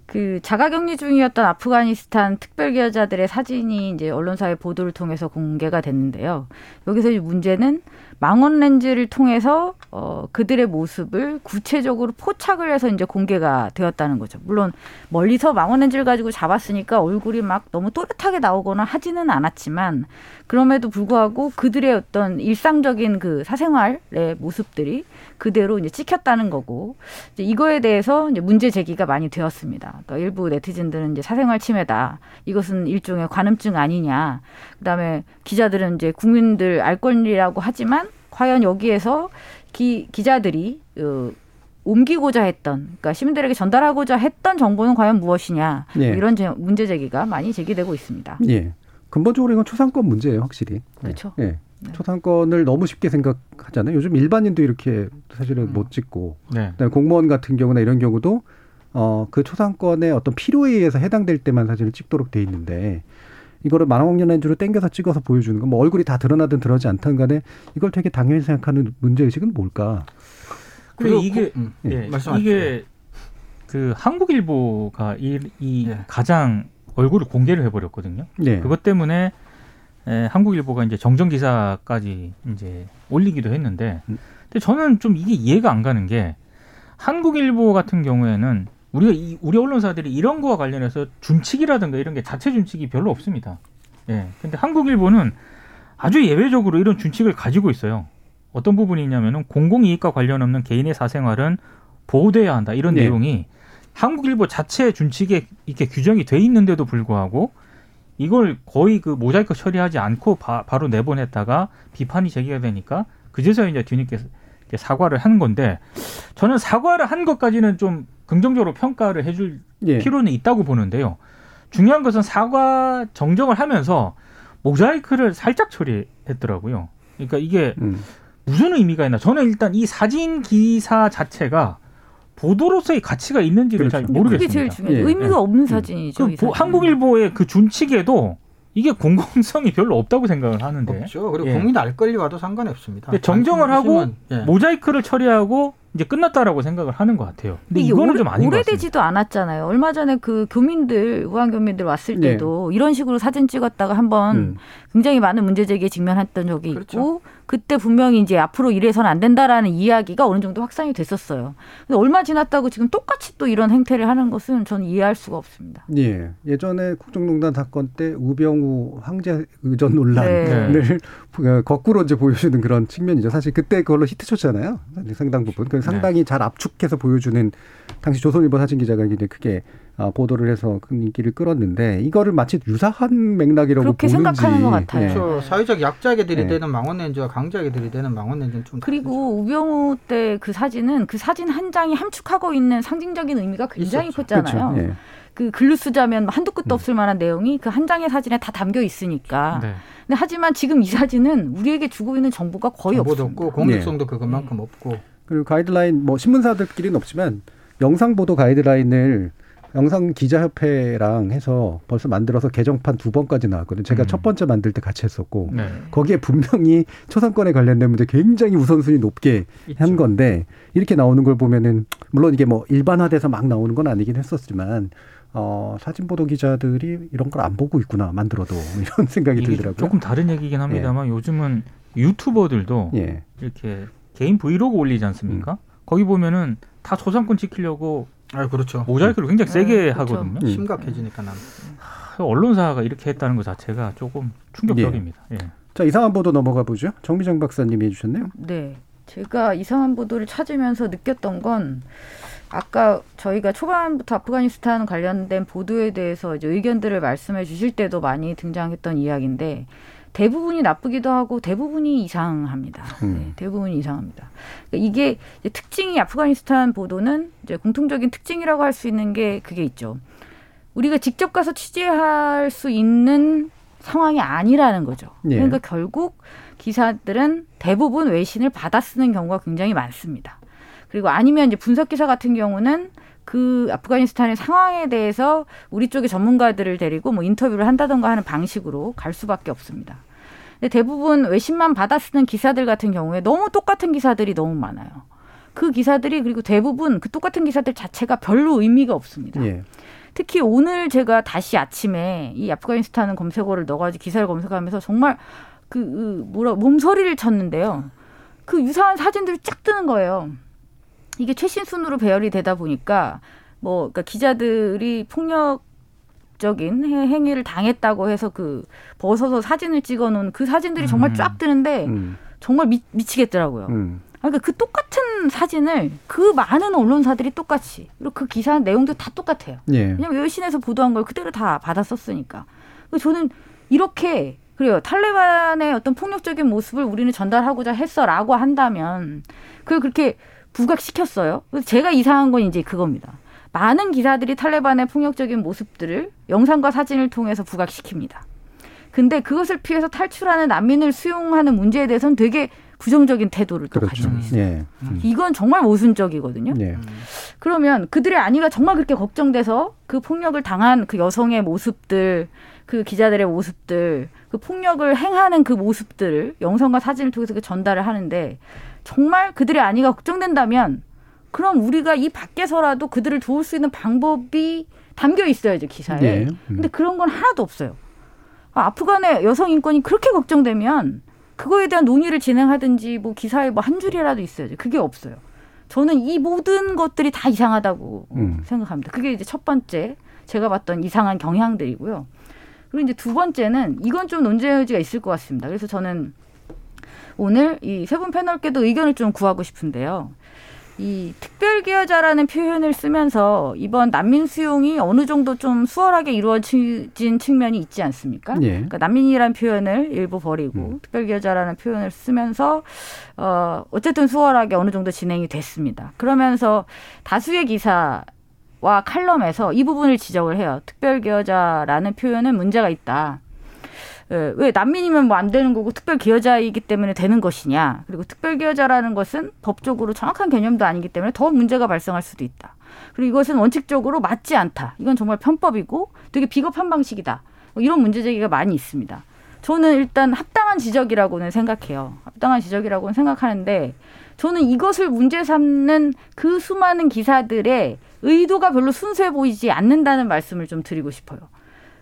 그 자가격리 중이었던 아프가니스탄 특별기여자들의 사진이 이제 언론사의 보도를 통해서 공개가 됐는데요. 여기서 문제는 망원 렌즈를 통해서 어 그들의 모습을 구체적으로 포착을 해서 이제 공개가 되었다는 거죠. 물론 멀리서 망원 렌즈를 가지고 잡았으니까 얼굴이 막 너무 또렷하게 나오거나 하지는 않았지만 그럼에도 불구하고 그들의 어떤 일상적인 그 사생활의 모습들이 그대로 이제 찍혔다는 거고 이제 이거에 대해서 이제 문제 제기가 많이 되었습니다. 그러니까 일부 네티즌들은 이제 사생활 침해다. 이것은 일종의 관음증 아니냐. 그다음에 기자들은 이제 국민들 알 권리라고 하지만 과연 여기에서 기, 기자들이 어, 옮기고자 했던, 그러니까 시민들에게 전달하고자 했던 정보는 과연 무엇이냐 예. 이런 제, 문제 제기가 많이 제기되고 있습니다. 예. 근본적으로 이건 초상권 문제예요, 확실히. 그렇죠. 예. 초상권을 너무 쉽게 생각하잖아요. 요즘 일반인도 이렇게 사실은 음. 못 찍고 네. 공무원 같은 경우나 이런 경우도 어, 그 초상권의 어떤 필요에 의해서 해당될 때만 사진을 찍도록 돼 있는데 이거를 만원경 렌즈로 땡겨서 찍어서 보여주는 건 뭐 얼굴이 다 드러나든 드러나지 않든 간에 이걸 되게 당연히 생각하는 문제 의식은 뭘까? 그리고 이게 음, 예, 말씀하십시오. 이게 그 한국일보가 이, 이 예. 가장 얼굴을 공개를 해버렸거든요. 예. 그것 때문에 에, 한국일보가 이제 정정 기사까지 이제 올리기도 했는데, 음. 근데 저는 좀 이게 이해가 안 가는 게 한국일보 같은 경우에는 우리가 이, 우리 언론사들이 이런 거와 관련해서 준칙이라든가 이런 게 자체 준칙이 별로 없습니다. 예. 근데 한국일보는 아주 예외적으로 이런 준칙을 가지고 있어요. 어떤 부분이 있냐면은 공공이익과 관련 없는 개인의 사생활은 보호돼야 한다 이런 네. 내용이 한국일보 자체 준칙에 이렇게 규정이 돼 있는데도 불구하고 이걸 거의 그 모자이크 처리하지 않고 바, 로 내보냈다가 비판이 제기가 되니까 그제서 이제 뒤늦게 사과를 한 건데 저는 사과를 한 것까지는 좀 긍정적으로 평가를 해줄 예. 필요는 있다고 보는데요. 중요한 것은 사과 정정을 하면서 모자이크를 살짝 처리했더라고요. 그러니까 이게 음. 무슨 의미가 있나? 저는 일단 이 사진 기사 자체가 보도로서의 가치가 있는지를 잘 그렇죠. 근데 모르겠습니다. 그게 제일 중요해요. 예, 의미가 예. 없는 사진이죠. 그. 한국일보의 그 준칙에도 이게 공공성이 별로 없다고 생각을 하는데 없죠. 그리고 예. 국민 알 권리와도 상관이 없습니다. 근데 정정을 하고 예. 모자이크를 처리하고 이제 끝났다라고 생각을 하는 것 같아요. 근데 이거는 오래, 좀 아닌. 오래되지도 않았잖아요. 얼마 전에 그 교민들 우한 교민들 왔을 네. 때도 이런 식으로 사진 찍었다가 한번 음. 굉장히 많은 문제 제기에 직면했던 적이 그렇죠. 있고 그때 분명히 이제 앞으로 이래서는 안 된다라는 이야기가 어느 정도 확산이 됐었어요. 근데 얼마 지났다고 지금 똑같이 또 이런 행태를 하는 것은 저는 이해할 수가 없습니다. 예. 예전에 국정농단 사건 때 우병우 황제 의전 논란을 어, 거꾸로 이제 보여주는 그런 측면이죠. 사실 그때 그걸로 히트 쳤잖아요. 상당 부분. 그 상당히 잘 압축해서 보여주는 당시 조선일보 사진 기자가 굉장히 크게 어, 보도를 해서 큰 인기를 끌었는데 이거를 마치 유사한 맥락이라고 그렇게 보는지 생각하는 것 같아요. 예. 그렇죠. 사회적 약자에게 네. 들이대는 망원렌즈와 강자에게 들이대는 망원렌즈는 좀 그리고 우병우 때 그 사진은 그 사진 한 장이 함축하고 있는 상징적인 의미가 굉장히 있었죠. 컸잖아요. 그렇죠. 예. 그 글로 쓰자면 한두 끝도 음. 없을 만한 내용이 그 한 장의 사진에 다 담겨 있으니까. 네. 근데 하지만 지금 이 사진은 우리에게 주고 있는 정보가 거의 정보도 없습니다. 없고 공익성도 그것만큼 없고 그리고 가이드라인 뭐 신문사들끼리는 없지만 영상 보도 가이드라인을 영상 기자협회랑 해서 벌써 만들어서 개정판 두 번까지 나왔거든요. 제가 음. 첫 번째 만들 때 같이 했었고 네. 거기에 분명히 초상권에 관련된 문제 굉장히 우선순위 높게 한 건데 이렇게 나오는 걸 보면은 물론 이게 뭐 일반화돼서 막 나오는 건 아니긴 했었지만 어 사진 보도 기자들이 이런 걸 안 보고 있구나 만들어도 *laughs* 이런 생각이 들더라고요. 조금 다른 얘기긴 합니다만 요즘은 유튜버들도 예. 이렇게 개인 브이로그 올리지 않습니까? 음. 거기 보면은 다 저작권 지키려고 아 그렇죠. 모자이크를 굉장히 세게 네, 그렇죠. 하거든요. 음. 심각해지니까 난. 하, 언론사가 이렇게 했다는 것 자체가 조금 충격적입니다. 예. 자 이상한 보도 넘어가 보죠. 정미정 박사님이 해주셨네요. 네. 제가 이상한 보도를 찾으면서 느꼈던 건 아까 저희가 초반부터 아프가니스탄 관련된 보도에 대해서 이제 의견들을 말씀해 주실 때도 많이 등장했던 이야기인데 대부분이 나쁘기도 하고 대부분이 이상합니다. 음. 네, 대부분이 이상합니다. 그러니까 이게 특징이 아프가니스탄 보도는 이제 공통적인 특징이라고 할 수 있는 게 그게 있죠. 우리가 직접 가서 취재할 수 있는 상황이 아니라는 거죠. 예. 그러니까 결국 기사들은 대부분 외신을 받아 쓰는 경우가 굉장히 많습니다. 그리고 아니면 이제 분석 기사 같은 경우는 그 아프가니스탄의 상황에 대해서 우리 쪽의 전문가들을 데리고 뭐 인터뷰를 한다던가 하는 방식으로 갈 수밖에 없습니다. 근데 대부분 외신만 받아 쓰는 기사들 같은 경우에 너무 똑같은 기사들이 너무 많아요. 그 기사들이 그리고 대부분 그 똑같은 기사들 자체가 별로 의미가 없습니다. 예. 특히 오늘 제가 다시 아침에 이 아프가니스탄 검색어를 넣어가지고 기사를 검색하면서 정말 그, 그 뭐라 몸서리를 쳤는데요. 그 유사한 사진들이 쫙 뜨는 거예요. 이게 최신 순으로 배열이 되다 보니까 뭐 그러니까 기자들이 폭력 적인 행위를 당했다고 해서 그 벗어서 사진을 찍어놓은 그 사진들이 정말 음. 쫙 뜨는데 음. 정말 미, 미치겠더라고요. 음. 그러니까 그 똑같은 사진을 그 많은 언론사들이 똑같이 그리고 그 기사 내용도 다 똑같아요. 예. 왜냐면 외신에서 보도한 걸 그대로 다 받아 썼으니까. 저는 이렇게 그래요. 탈레반의 어떤 폭력적인 모습을 우리는 전달하고자 했어라고 한다면 그걸 그렇게 부각시켰어요. 제가 이상한 건 이제 그겁니다. 많은 기사들이 탈레반의 폭력적인 모습들을 영상과 사진을 통해서 부각시킵니다. 근데 그것을 피해서 탈출하는 난민을 수용하는 문제에 대해서는 되게 부정적인 태도를 또 그렇죠. 가지고 있어요. 예. 음. 이건 정말 모순적이거든요. 예. 그러면 그들의 안위가 정말 그렇게 걱정돼서 그 폭력을 당한 그 여성의 모습들, 그 기자들의 모습들, 그 폭력을 행하는 그 모습들을 영상과 사진을 통해서 그 전달을 하는데 정말 그들의 안위가 걱정된다면 그럼 우리가 이 밖에서라도 그들을 도울 수 있는 방법이 담겨 있어야죠 기사에. 네. 음. 근데 그런 건 하나도 없어요. 아프간의 여성 인권이 그렇게 걱정되면 그거에 대한 논의를 진행하든지 뭐 기사에 뭐 한 줄이라도 있어야죠. 그게 없어요. 저는 이 모든 것들이 다 이상하다고 음. 생각합니다. 그게 이제 첫 번째 제가 봤던 이상한 경향들이고요. 그리고 이제 두 번째는 이건 좀 논쟁의 여지가 있을 것 같습니다. 그래서 저는 오늘 이 세 분 패널께도 의견을 좀 구하고 싶은데요. 이 특별기여자라는 표현을 쓰면서 이번 난민 수용이 어느 정도 좀 수월하게 이루어진 측면이 있지 않습니까? 예. 그러니까 난민이라는 표현을 일부 버리고 음. 특별기여자라는 표현을 쓰면서 어 어쨌든 수월하게 어느 정도 진행이 됐습니다. 그러면서 다수의 기사 와 칼럼에서 이 부분을 지적을 해요. 특별기여자라는 표현은 문제가 있다. 예, 왜 난민이면 뭐 안 되는 거고 특별 기여자이기 때문에 되는 것이냐. 그리고 특별 기여자라는 것은 법적으로 정확한 개념도 아니기 때문에 더 문제가 발생할 수도 있다. 그리고 이것은 원칙적으로 맞지 않다. 이건 정말 편법이고 되게 비겁한 방식이다. 뭐 이런 문제 제기가 많이 있습니다. 저는 일단 합당한 지적이라고는 생각해요. 합당한 지적이라고는 생각하는데 저는 이것을 문제 삼는 그 수많은 기사들의 의도가 별로 순수해 보이지 않는다는 말씀을 좀 드리고 싶어요.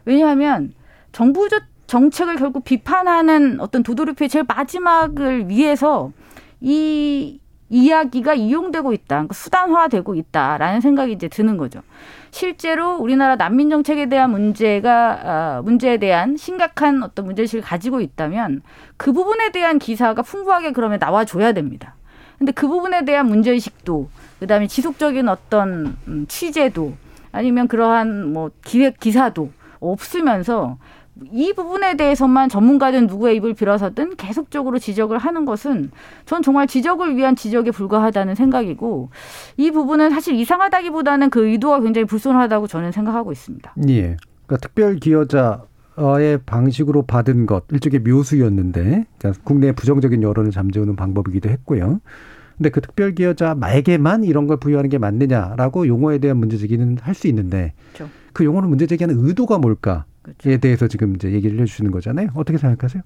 왜냐하면 정부적 정책을 결국 비판하는 어떤 도도리표의 제일 마지막을 위해서 이 이야기가 이용되고 있다. 그러니까 수단화되고 있다라는 생각이 이제 드는 거죠. 실제로 우리나라 난민 정책에 대한 문제가 어, 문제에 대한 심각한 어떤 문제의식을 가지고 있다면 그 부분에 대한 기사가 풍부하게 그러면 나와줘야 됩니다. 근데 그 부분에 대한 문제의식도 그다음에 지속적인 어떤 음, 취재도 아니면 그러한 뭐 기획 기사도 없으면서 이 부분에 대해서만 전문가든 누구의 입을 빌어서든 계속적으로 지적을 하는 것은 전 정말 지적을 위한 지적에 불과하다는 생각이고 이 부분은 사실 이상하다기보다는 그 의도가 굉장히 불손하다고 저는 생각하고 있습니다. 예. 그러니까 특별 기여자 의 방식으로 받은 것 일종의 묘수였는데 그러니까 국내 부정적인 여론을 잠재우는 방법이기도 했고요. 근데 그 특별 기여자에게만 이런 걸 부여하는 게 맞느냐라고 용어에 대한 문제 제기는 할 수 있는데 그렇죠. 그 용어를 문제 제기하는 의도가 뭘까? 그렇죠. 에 대해서 지금 이제 얘기를 해주시는 거잖아요. 어떻게 생각하세요?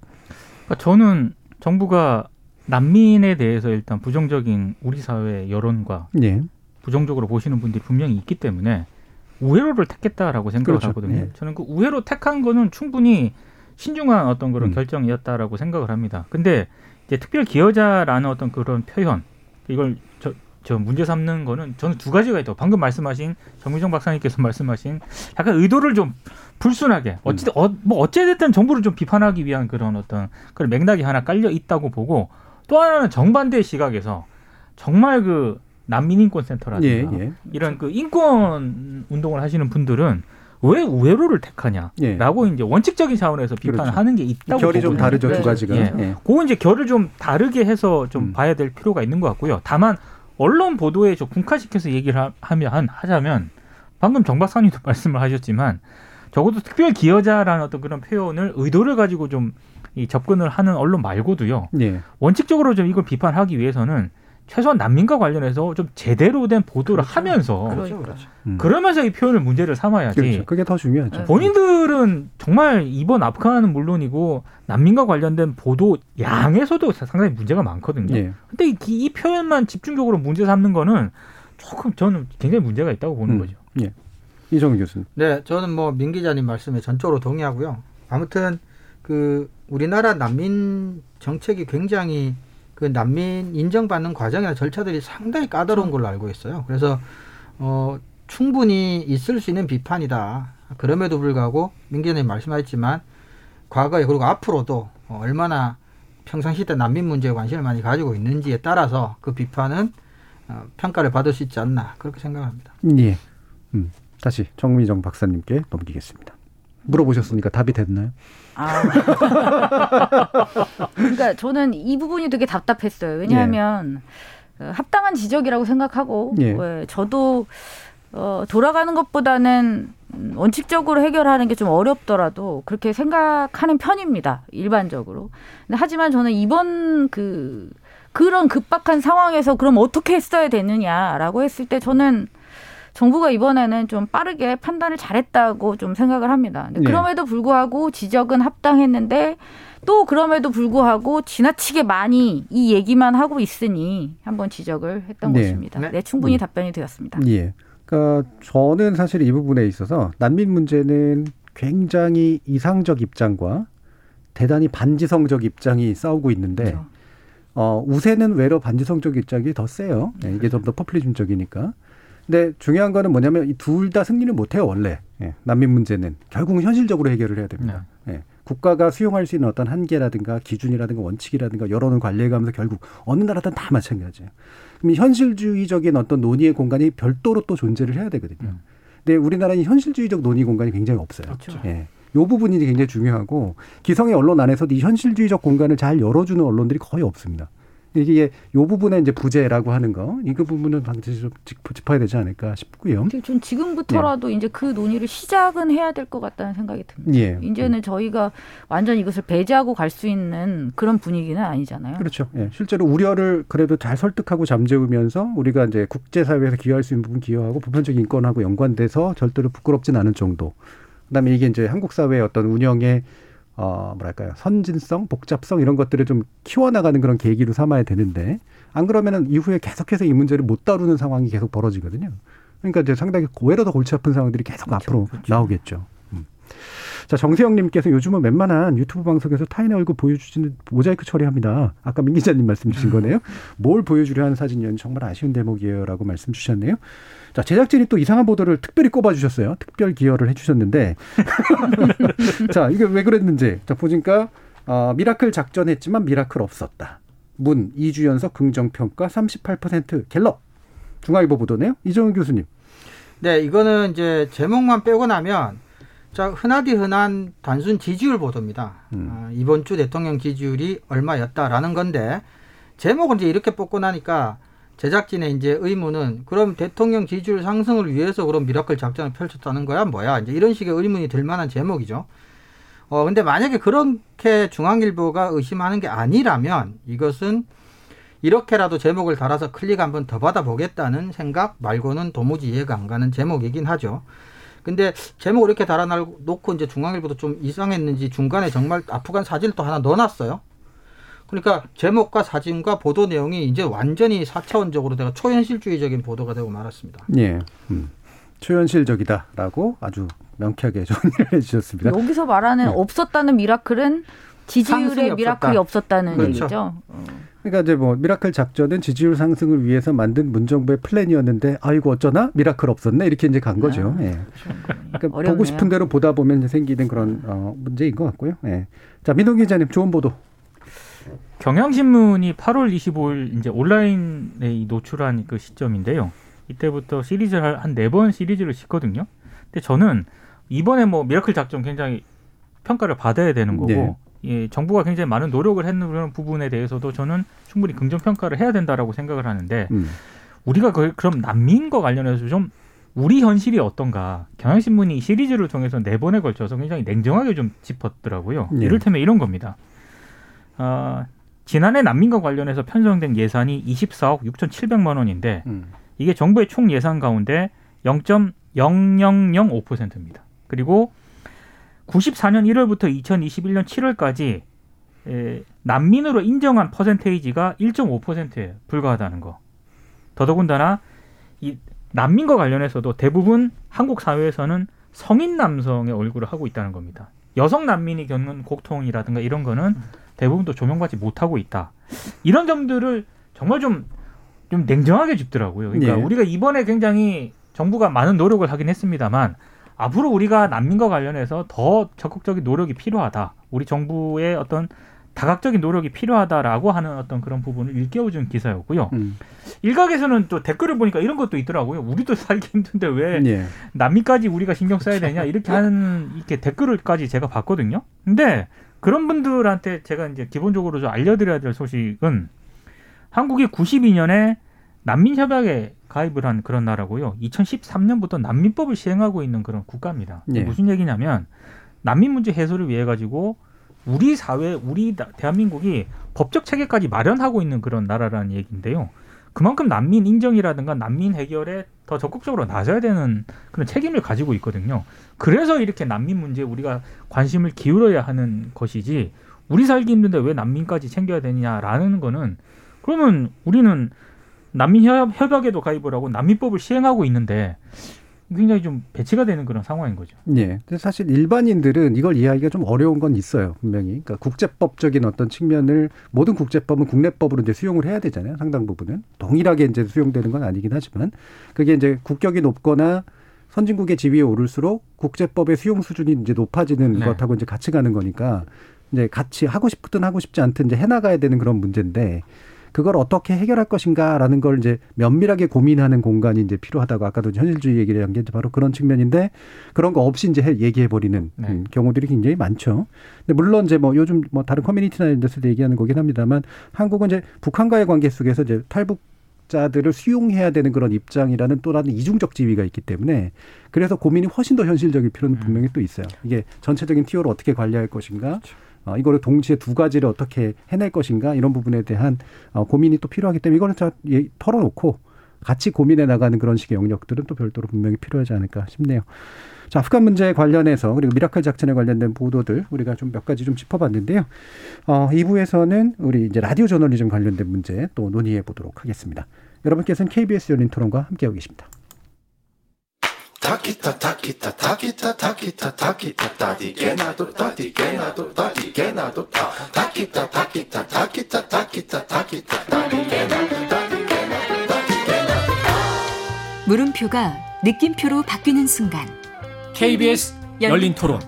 그러니까 저는 정부가 난민에 대해서 일단 부정적인 우리 사회 여론과 예. 부정적으로 보시는 분들이 분명히 있기 때문에 우회로를 택했다라고 생각을 그렇죠. 하거든요. 예. 저는 그 우회로 택한 거는 충분히 신중한 어떤 그런 음. 결정이었다라고 생각을 합니다. 근데 이제 특별 기여자라는 어떤 그런 표현 이걸 저, 저 문제 삼는 거는 저는 두 가지가 있다고 방금 말씀하신 정미정 박사님께서 *laughs* 말씀하신 약간 의도를 좀 불순하게 어찌 음. 어, 뭐 어찌됐든 정부를 좀 비판하기 위한 그런 어떤 그런 맥락이 하나 깔려 있다고 보고 또 하나는 정반대의 시각에서 정말 그 난민 인권 센터라든가 예, 예. 이런 그 인권 운동을 하시는 분들은 왜 우회로를 택하냐라고 예. 이제 원칙적인 차원에서 그렇죠. 하는 게 있다고 결이 좀 다르죠 두 네. 가지가. 예. 예. 그거 이제 결을 좀 다르게 해서 좀 음. 봐야 될 필요가 있는 것 같고요. 다만 언론 보도에 좀 군카시켜서 얘기를 하면 하자면 방금 정 박사님도 *laughs* 말씀을 하셨지만 적어도 특별 기여자라는 어떤 그런 표현을 의도를 가지고 좀 이 접근을 하는 언론 말고도요. 예. 원칙적으로 좀 이걸 비판하기 위해서는 최소한 난민과 관련해서 좀 제대로 된 보도를 그렇죠. 하면서 그렇죠, 그러니까. 그렇죠. 음. 그러면서 이 표현을 문제를 삼아야지. 그렇죠. 그게 더 중요하죠. 네. 본인들은 정말 이번 아프간은 물론이고 난민과 관련된 보도 양에서도 상당히 문제가 많거든요. 예. 근데 이, 이 표현만 집중적으로 문제 삼는 거는 조금 저는 굉장히 문제가 있다고 보는 음. 거죠. 예. 이정우 교수님. 네, 저는 뭐 민 기자님 말씀에 전적으로 동의하고요. 아무튼 그 우리나라 난민 정책이 굉장히 그 난민 인정받는 과정이나 절차들이 상당히 까다로운 걸로 알고 있어요. 그래서 어 충분히 있을 수 있는 비판이다. 그럼에도 불구하고 민 기자님 말씀하셨지만 과거에 그리고 앞으로도 어, 얼마나 평상시 때 난민 문제에 관심을 많이 가지고 있는지에 따라서 그 비판은 어, 평가를 받을 수 있지 않나 그렇게 생각합니다. 예. 음. 다시 정미정 박사님께 넘기겠습니다. 물어보셨으니까 답이 됐나요? 아. *laughs* 그러니까 저는 이 부분이 되게 답답했어요. 왜냐하면 어, 합당한 지적이라고 생각하고 예. 예, 저도 어, 돌아가는 것보다는 음, 원칙적으로 해결하는 게 좀 어렵더라도 그렇게 생각하는 편입니다. 일반적으로. 하지만 저는 이번 그 그런 급박한 상황에서 그럼 어떻게 했어야 되느냐라고 했을 때 저는 정부가 이번에는 좀 빠르게 판단을 잘했다고 좀 생각을 합니다. 근데 네. 그럼에도 불구하고 지적은 합당했는데 또 그럼에도 불구하고 지나치게 많이 이 얘기만 하고 있으니 한번 지적을 했던 네. 것입니다. 네. 네, 충분히 음. 답변이 되었습니다. 예. 그러니까 저는 사실 이 부분에 있어서 난민 문제는 굉장히 이상적 입장과 대단히 반지성적 입장이 싸우고 있는데 그렇죠. 어, 우세는 외로 반지성적 입장이 더 세요. 예, 이게 좀더 포퓰리즘적이니까. 근데 중요한 거는 뭐냐면 이 둘 다 승리는 못해요 원래 예, 난민 문제는 결국은 현실적으로 해결을 해야 됩니다. 예, 국가가 수용할 수 있는 어떤 한계라든가 기준이라든가 원칙이라든가 여론을 관리해가면서 결국 어느 나라든 다 마찬가지예요. 그럼 이 현실주의적인 어떤 논의의 공간이 별도로 또 존재를 해야 되거든요. 음. 근데 우리나라는 현실주의적 논의 공간이 굉장히 없어요. 그렇죠. 예. 요 부분이 굉장히 중요하고 기성의 언론 안에서도 이 현실주의적 공간을 잘 열어주는 언론들이 거의 없습니다. 이게 요 부분에 이제 부재라고 하는 거, 이 그 부분은 반드시 좀 짚- 짚어야 되지 않을까 싶고요. 전 지금부터라도 이제 그 논의를 시작은 해야 될 것 같다는 생각이 듭니다. 예. 이제는 저희가 완전 이것을 배제하고 갈 수 있는 그런 분위기는 아니잖아요. 그렇죠. 예. 실제로 우려를 그래도 잘 설득하고 잠재우면서 우리가 이제 국제사회에서 기여할 수 있는 부분 기여하고 보편적인 인권하고 연관돼서 절대로 부끄럽진 않은 정도. 그다음에 이게 이제 한국 사회의 어떤 운영의 어 뭐랄까요 선진성, 복잡성 이런 것들을 좀 키워나가는 그런 계기로 삼아야 되는데 안 그러면은 이후에 계속해서 이 문제를 못 다루는 상황이 계속 벌어지거든요. 그러니까 이제 상당히 오히려 더 골치 아픈 상황들이 계속 앞으로 나오겠죠. 음. 자 정세영님께서 요즘은 웬만한 유튜브 방송에서 타인의 얼굴 보여주지는 모자이크 처리합니다. 아까 민 기자님 말씀 주신 거네요. 뭘 보여주려 하는 사진이었는지 정말 아쉬운 대목이에요 라고 말씀 주셨네요. 자 제작진이 또 이상한 보도를 특별히 꼽아주셨어요. 특별 기여를 해주셨는데 *laughs* 자 이게 왜 그랬는지 자 보니까 어, 미라클 작전했지만 미라클 없었다. 문 2주 연속 긍정 평가 38% 갤럽 중앙일보 보도네요. 이정훈 교수님. 네, 이거는 이제 제목만 빼고 나면 자 흔하디 흔한 단순 지지율 보도입니다. 음. 아, 이번 주 대통령 지지율이 얼마였다라는 건데 제목을 이제 이렇게 뽑고 나니까 제작진의 이제 의문은 그럼 대통령 지지율 상승을 위해서 그럼 미라클 작전을 펼쳤다는 거야 뭐야 이제 이런 식의 의문이 들 만한 제목이죠. 어 근데 만약에 그렇게 중앙일보가 의심하는 게 아니라면 이것은 이렇게라도 제목을 달아서 클릭 한번 더 받아보겠다는 생각 말고는 도무지 이해가 안 가는 제목이긴 하죠. 근데 제목 이렇게 달아놓고 이제 중앙일보도 좀 이상했는지 중간에 정말 아프간 사진을 또 하나 넣어놨어요. 그러니까 제목과 사진과 보도 내용이 이제 완전히 사차원적으로 내가 초현실주의적인 보도가 되고 말았습니다. 예. 음. 초현실적이다라고 아주 명쾌하게 *laughs* 정리를 해주셨습니다. 여기서 말하는 네. 없었다는 miracle은 지지율의 miracle이 없었다. 없었다는 그렇죠. 얘기죠. 어. 그러니까 이제 뭐 미라클 작전은 지지율 상승을 위해서 만든 문정부의 플랜이었는데 아이고 어쩌나 miracle 없었네 이렇게 이제 간 거죠. 아, 예. 그러니까 어렵네요. 보고 싶은 대로 보다 보면 이제 생기는 그런 어, 문제인 것 같고요. 예. 자 민동기 기자님 좋은 보도. 경향신문이 8월 25일 이제 온라인에 이 노출한 그 시점인데요. 이때부터 시리즈를 한 네 번 시리즈를 싣거든요. 근데 저는 이번에 뭐 미라클 작전 굉장히 평가를 받아야 되는 거고 네. 예, 정부가 굉장히 많은 노력을 했는 부분에 대해서도 저는 충분히 긍정 평가를 해야 된다라고 생각을 하는데 음. 우리가 그, 그럼 난민과 관련해서 좀 우리 현실이 어떤가 경향신문이 이 시리즈를 통해서 네 번에 걸쳐서 굉장히 냉정하게 좀 짚었더라고요. 예. 이를테면 이런 겁니다. 아, 지난해 난민과 관련해서 편성된 예산이 24억 6,700만 원인데 음. 이게 정부의 총 예산 가운데 0.0005%입니다. 그리고 94년 1월부터 2021년 7월까지 에, 난민으로 인정한 퍼센테이지가 1.5%에 불과하다는 거. 더더군다나 이 난민과 관련해서도 대부분 한국 사회에서는 성인 남성의 얼굴을 하고 있다는 겁니다. 여성 난민이 겪는 고통이라든가 이런 거는 대부분 또 조명받지 못하고 있다. 이런 점들을 정말 좀, 좀 냉정하게 짚더라고요. 그러니까 예. 우리가 이번에 굉장히 정부가 많은 노력을 하긴 했습니다만 앞으로 우리가 난민과 관련해서 더 적극적인 노력이 필요하다. 우리 정부의 어떤 다각적인 노력이 필요하다라고 하는 어떤 그런 부분을 일깨워준 기사였고요. 음. 일각에서는 또 댓글을 보니까 이런 것도 있더라고요. 우리도 살기 힘든데 왜 예. 난민까지 우리가 신경 써야 되냐 이렇게 하는 이렇게 댓글을까지 제가 봤거든요. 근데 그런 분들한테 제가 이제 기본적으로 좀 알려드려야 될 소식은 한국이 92년에 난민 협약에 가입을 한 그런 나라고요. 2013년부터 난민법을 시행하고 있는 그런 국가입니다. 예. 무슨 얘기냐면 난민 문제 해소를 위해 가지고 우리 사회, 우리 나- 대한민국이 법적 체계까지 마련하고 있는 그런 나라라는 얘기인데요. 그만큼 난민 인정이라든가 난민 해결에 더 적극적으로 나서야 되는 그런 책임을 가지고 있거든요. 그래서 이렇게 난민 문제에 우리가 관심을 기울여야 하는 것이지 우리 살기 힘든데 왜 난민까지 챙겨야 되냐라는 거는 그러면 우리는 난민 협- 협약에도 가입을 하고 난민법을 시행하고 있는데 굉장히 좀 배치가 되는 그런 상황인 거죠. 예. 근데 사실 일반인들은 이걸 이해하기가 좀 어려운 건 있어요, 분명히. 그러니까 국제법적인 어떤 측면을 모든 국제법은 국내법으로 이제 수용을 해야 되잖아요, 상당 부분은. 동일하게 이제 수용되는 건 아니긴 하지만 그게 이제 국격이 높거나 선진국의 지위에 오를수록 국제법의 수용 수준이 이제 높아지는 네. 것하고 이제 같이 가는 거니까 이제 같이 하고 싶든 하고 싶지 않든 이제 해나가야 되는 그런 문제인데 그걸 어떻게 해결할 것인가라는 걸 이제 면밀하게 고민하는 공간이 이제 필요하다고 아까도 현실주의 얘기를 한 게 바로 그런 측면인데 그런 거 없이 이제 얘기해 버리는 네. 음, 경우들이 굉장히 많죠. 근데 물론 이제 뭐 요즘 뭐 다른 커뮤니티나 이런 데서도 얘기하는 거긴 합니다만 한국은 이제 북한과의 관계 속에서 이제 탈북 자들을 수용해야 되는 그런 입장이라는 또 다른 이중적 지위가 있기 때문에 그래서 고민이 훨씬 더 현실적일 필요는 음. 분명히 또 있어요. 이게 전체적인 티오를 어떻게 관리할 것인가, 어, 이거를 동시에 두 가지를 어떻게 해낼 것인가 이런 부분에 대한 어, 고민이 또 필요하기 때문에 이거는 자, 예, 털어놓고 같이 고민해 나가는 그런 식의 영역들은 또 별도로 분명히 필요하지 않을까 싶네요. 자, 아프간 문제에 관련해서 그리고 미라클 작전에 관련된 보도들 우리가 좀 몇 가지 좀 짚어봤는데요. 어, 2부에서는 우리 이제 라디오 저널리즘 관련된 문제 또 논의해 보도록 하겠습니다. 여러분께서는 KBS 열린 토론과 함께하고 계십니다. Takita takita takita takita takita tadigena do tadigena do tadigena do ta takita takita takita takita takita tadigena tadigena do tadigena 물음표가 느낌표로 바뀌는 순간 KBS 열린 토론.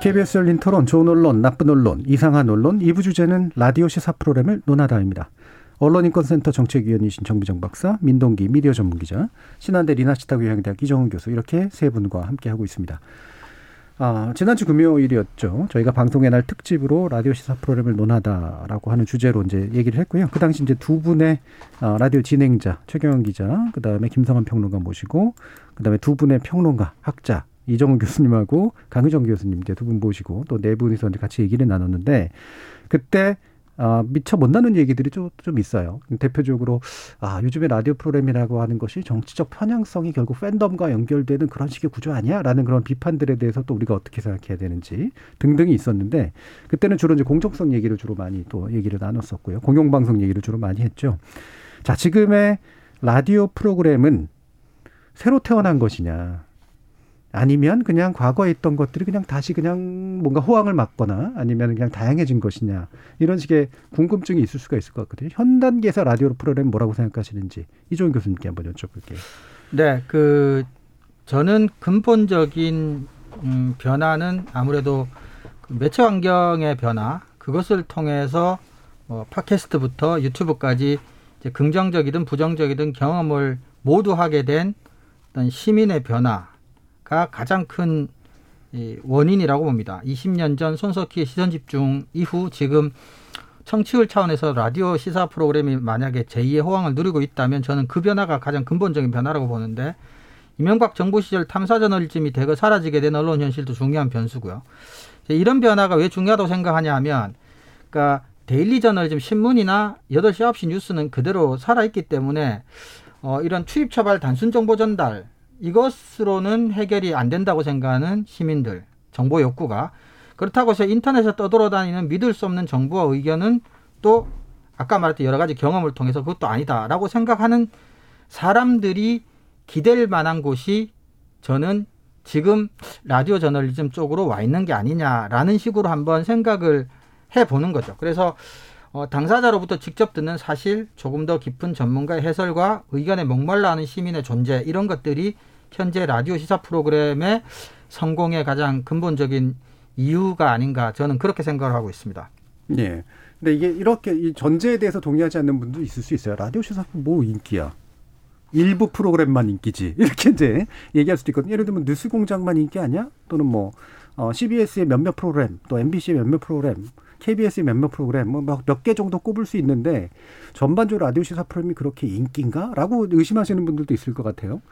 KBS 열린 토론 좋은 언론, 나쁜 언론, 이상한 언론 2부 주제는 라디오 시사 프로그램을 논하다입니다. 언론인권센터 정책위원이신 정비정 박사, 민동기 미디어 전문기자, 신한대 리나시타 교양대학 이정훈 교수 이렇게 세 분과 함께 하고 있습니다. 아, 지난주 금요일이었죠. 저희가 방송의 날 특집으로 라디오 시사 프로그램을 논하다라고 하는 주제로 이제 얘기를 했고요. 그 당시 이제 두 분의 아, 라디오 진행자 최경영 기자, 그 다음에 김성환 평론가 모시고, 그 다음에 두 분의 평론가, 학자 이정훈 교수님하고 강의정 교수님 이제 두 분 모시고 또 네 분이서 이제 같이 얘기를 나눴는데 그때 아, 미처 못 나눈 얘기들이 좀, 좀 있어요. 대표적으로, 아, 요즘에 라디오 프로그램이라고 하는 것이 정치적 편향성이 결국 팬덤과 연결되는 그런 식의 구조 아니야? 라는 그런 비판들에 대해서 또 우리가 어떻게 생각해야 되는지 등등이 있었는데, 그때는 주로 이제 공정성 얘기를 주로 많이 또 얘기를 나눴었고요. 공영방송 얘기를 주로 많이 했죠. 자, 지금의 라디오 프로그램은 새로 태어난 것이냐, 아니면 그냥 과거에 있던 것들이 그냥 다시 그냥 뭔가 호황을 맞거나 아니면 그냥 다양해진 것이냐 이런 식의 궁금증이 있을 수가 있을 것 같거든요. 현 단계에서 라디오 프로그램 뭐라고 생각하시는지 이종훈 교수님께 한번 여쭤볼게요. 네, 그 저는 근본적인 음, 변화는 아무래도 그 매체 환경의 변화 그것을 통해서 뭐 팟캐스트부터 유튜브까지 이제 긍정적이든 부정적이든 경험을 모두 하게 된 어떤 시민의 변화 가 가장 큰이 원인이라고 봅니다. 20년 전 손석희의 시선 집중 이후 지금 청취율 차원에서 라디오 시사 프로그램이 만약에 제2의 호황을 누리고 있다면 저는 그 변화가 가장 근본적인 변화라고 보는데 이명박 정부 시절 탐사 저널리즘이 대거 사라지게 된 언론 현실도 중요한 변수고요. 이런 변화가 왜 중요하다고 생각하냐 하면 그러니까 데일리 저널리즘 신문이나 8시 9시 뉴스는 그대로 살아있기 때문에 어, 이런 출입 처발 단순 정보 전달 이것으로는 해결이 안 된다고 생각하는 시민들 정보 욕구가 그렇다고 해서 인터넷에 떠돌아다니는 믿을 수 없는 정보와 의견은 또 아까 말했던 여러 가지 경험을 통해서 그것도 아니다라고 생각하는 사람들이 기댈 만한 곳이 저는 지금 라디오 저널리즘 쪽으로 와 있는 게 아니냐라는 식으로 한번 생각을 해 보는 거죠. 그래서 어, 당사자로부터 직접 듣는 사실, 조금 더 깊은 전문가의 해설과 의견에 목말라 하는 시민의 존재 이런 것들이 현재 라디오 시사 프로그램의 성공의 가장 근본적인 이유가 아닌가 저는 그렇게 생각을 하고 있습니다. 예. 근데 이게 이렇게 이 전제에 대해서 동의하지 않는 분도 있을 수 있어요. 라디오 시사 뭐 인기야? 일부 프로그램만 인기지. *laughs* 이렇게 이제 얘기할 수도 있거든요. 예를 들면 뉴스 공장만 인기 아니야? 또는 뭐 어, CBS의 몇몇 프로그램, 또 MBC의 몇몇 프로그램, KBS의 몇몇 프로그램, 뭐몇개 정도 꼽을 수 있는데 전반적으로 라디오 시사 프로그램이 그렇게 인기인가?라고 의심하시는 분들도 있을 것 같아요.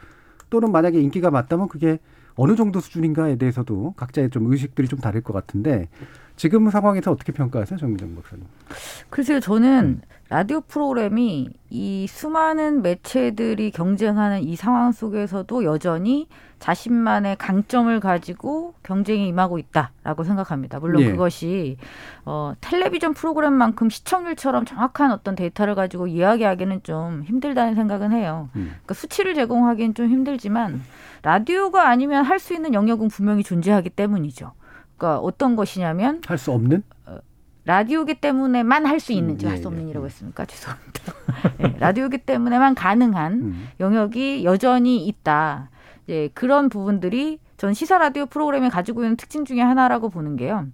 또는 만약에 인기가 맞다면 그게 어느 정도 수준인가에 대해서도 각자의 좀 의식들이 좀 다를 것 같은데 지금 상황에서 어떻게 평가하세요, 정민정 목사님? 글쎄요, 저는 음. 라디오 프로그램이 이 수많은 매체들이 경쟁하는 이 상황 속에서도 여전히 자신만의 강점을 가지고 경쟁에 임하고 있다라고 생각합니다. 물론 예. 그것이 어, 텔레비전 프로그램만큼 시청률처럼 정확한 어떤 데이터를 가지고 이야기하기는 좀 힘들다는 생각은 해요. 음. 그러니까 수치를 제공하기는 좀 힘들지만 라디오가 아니면 할 수 있는 영역은 분명히 존재하기 때문이죠. 그러니까 어떤 것이냐면 할 수 없는 어, 라디오기 때문에만 할 수 있는, 음, 예, 할수 없는 예, 이라고 했습니까? 죄송합니다. 네, *laughs* 라디오기 때문에만 가능한 음. 영역이 여전히 있다. 이제 그런 부분들이 전 시사 라디오 프로그램이 가지고 있는 특징 중에 하나라고 보는 게요.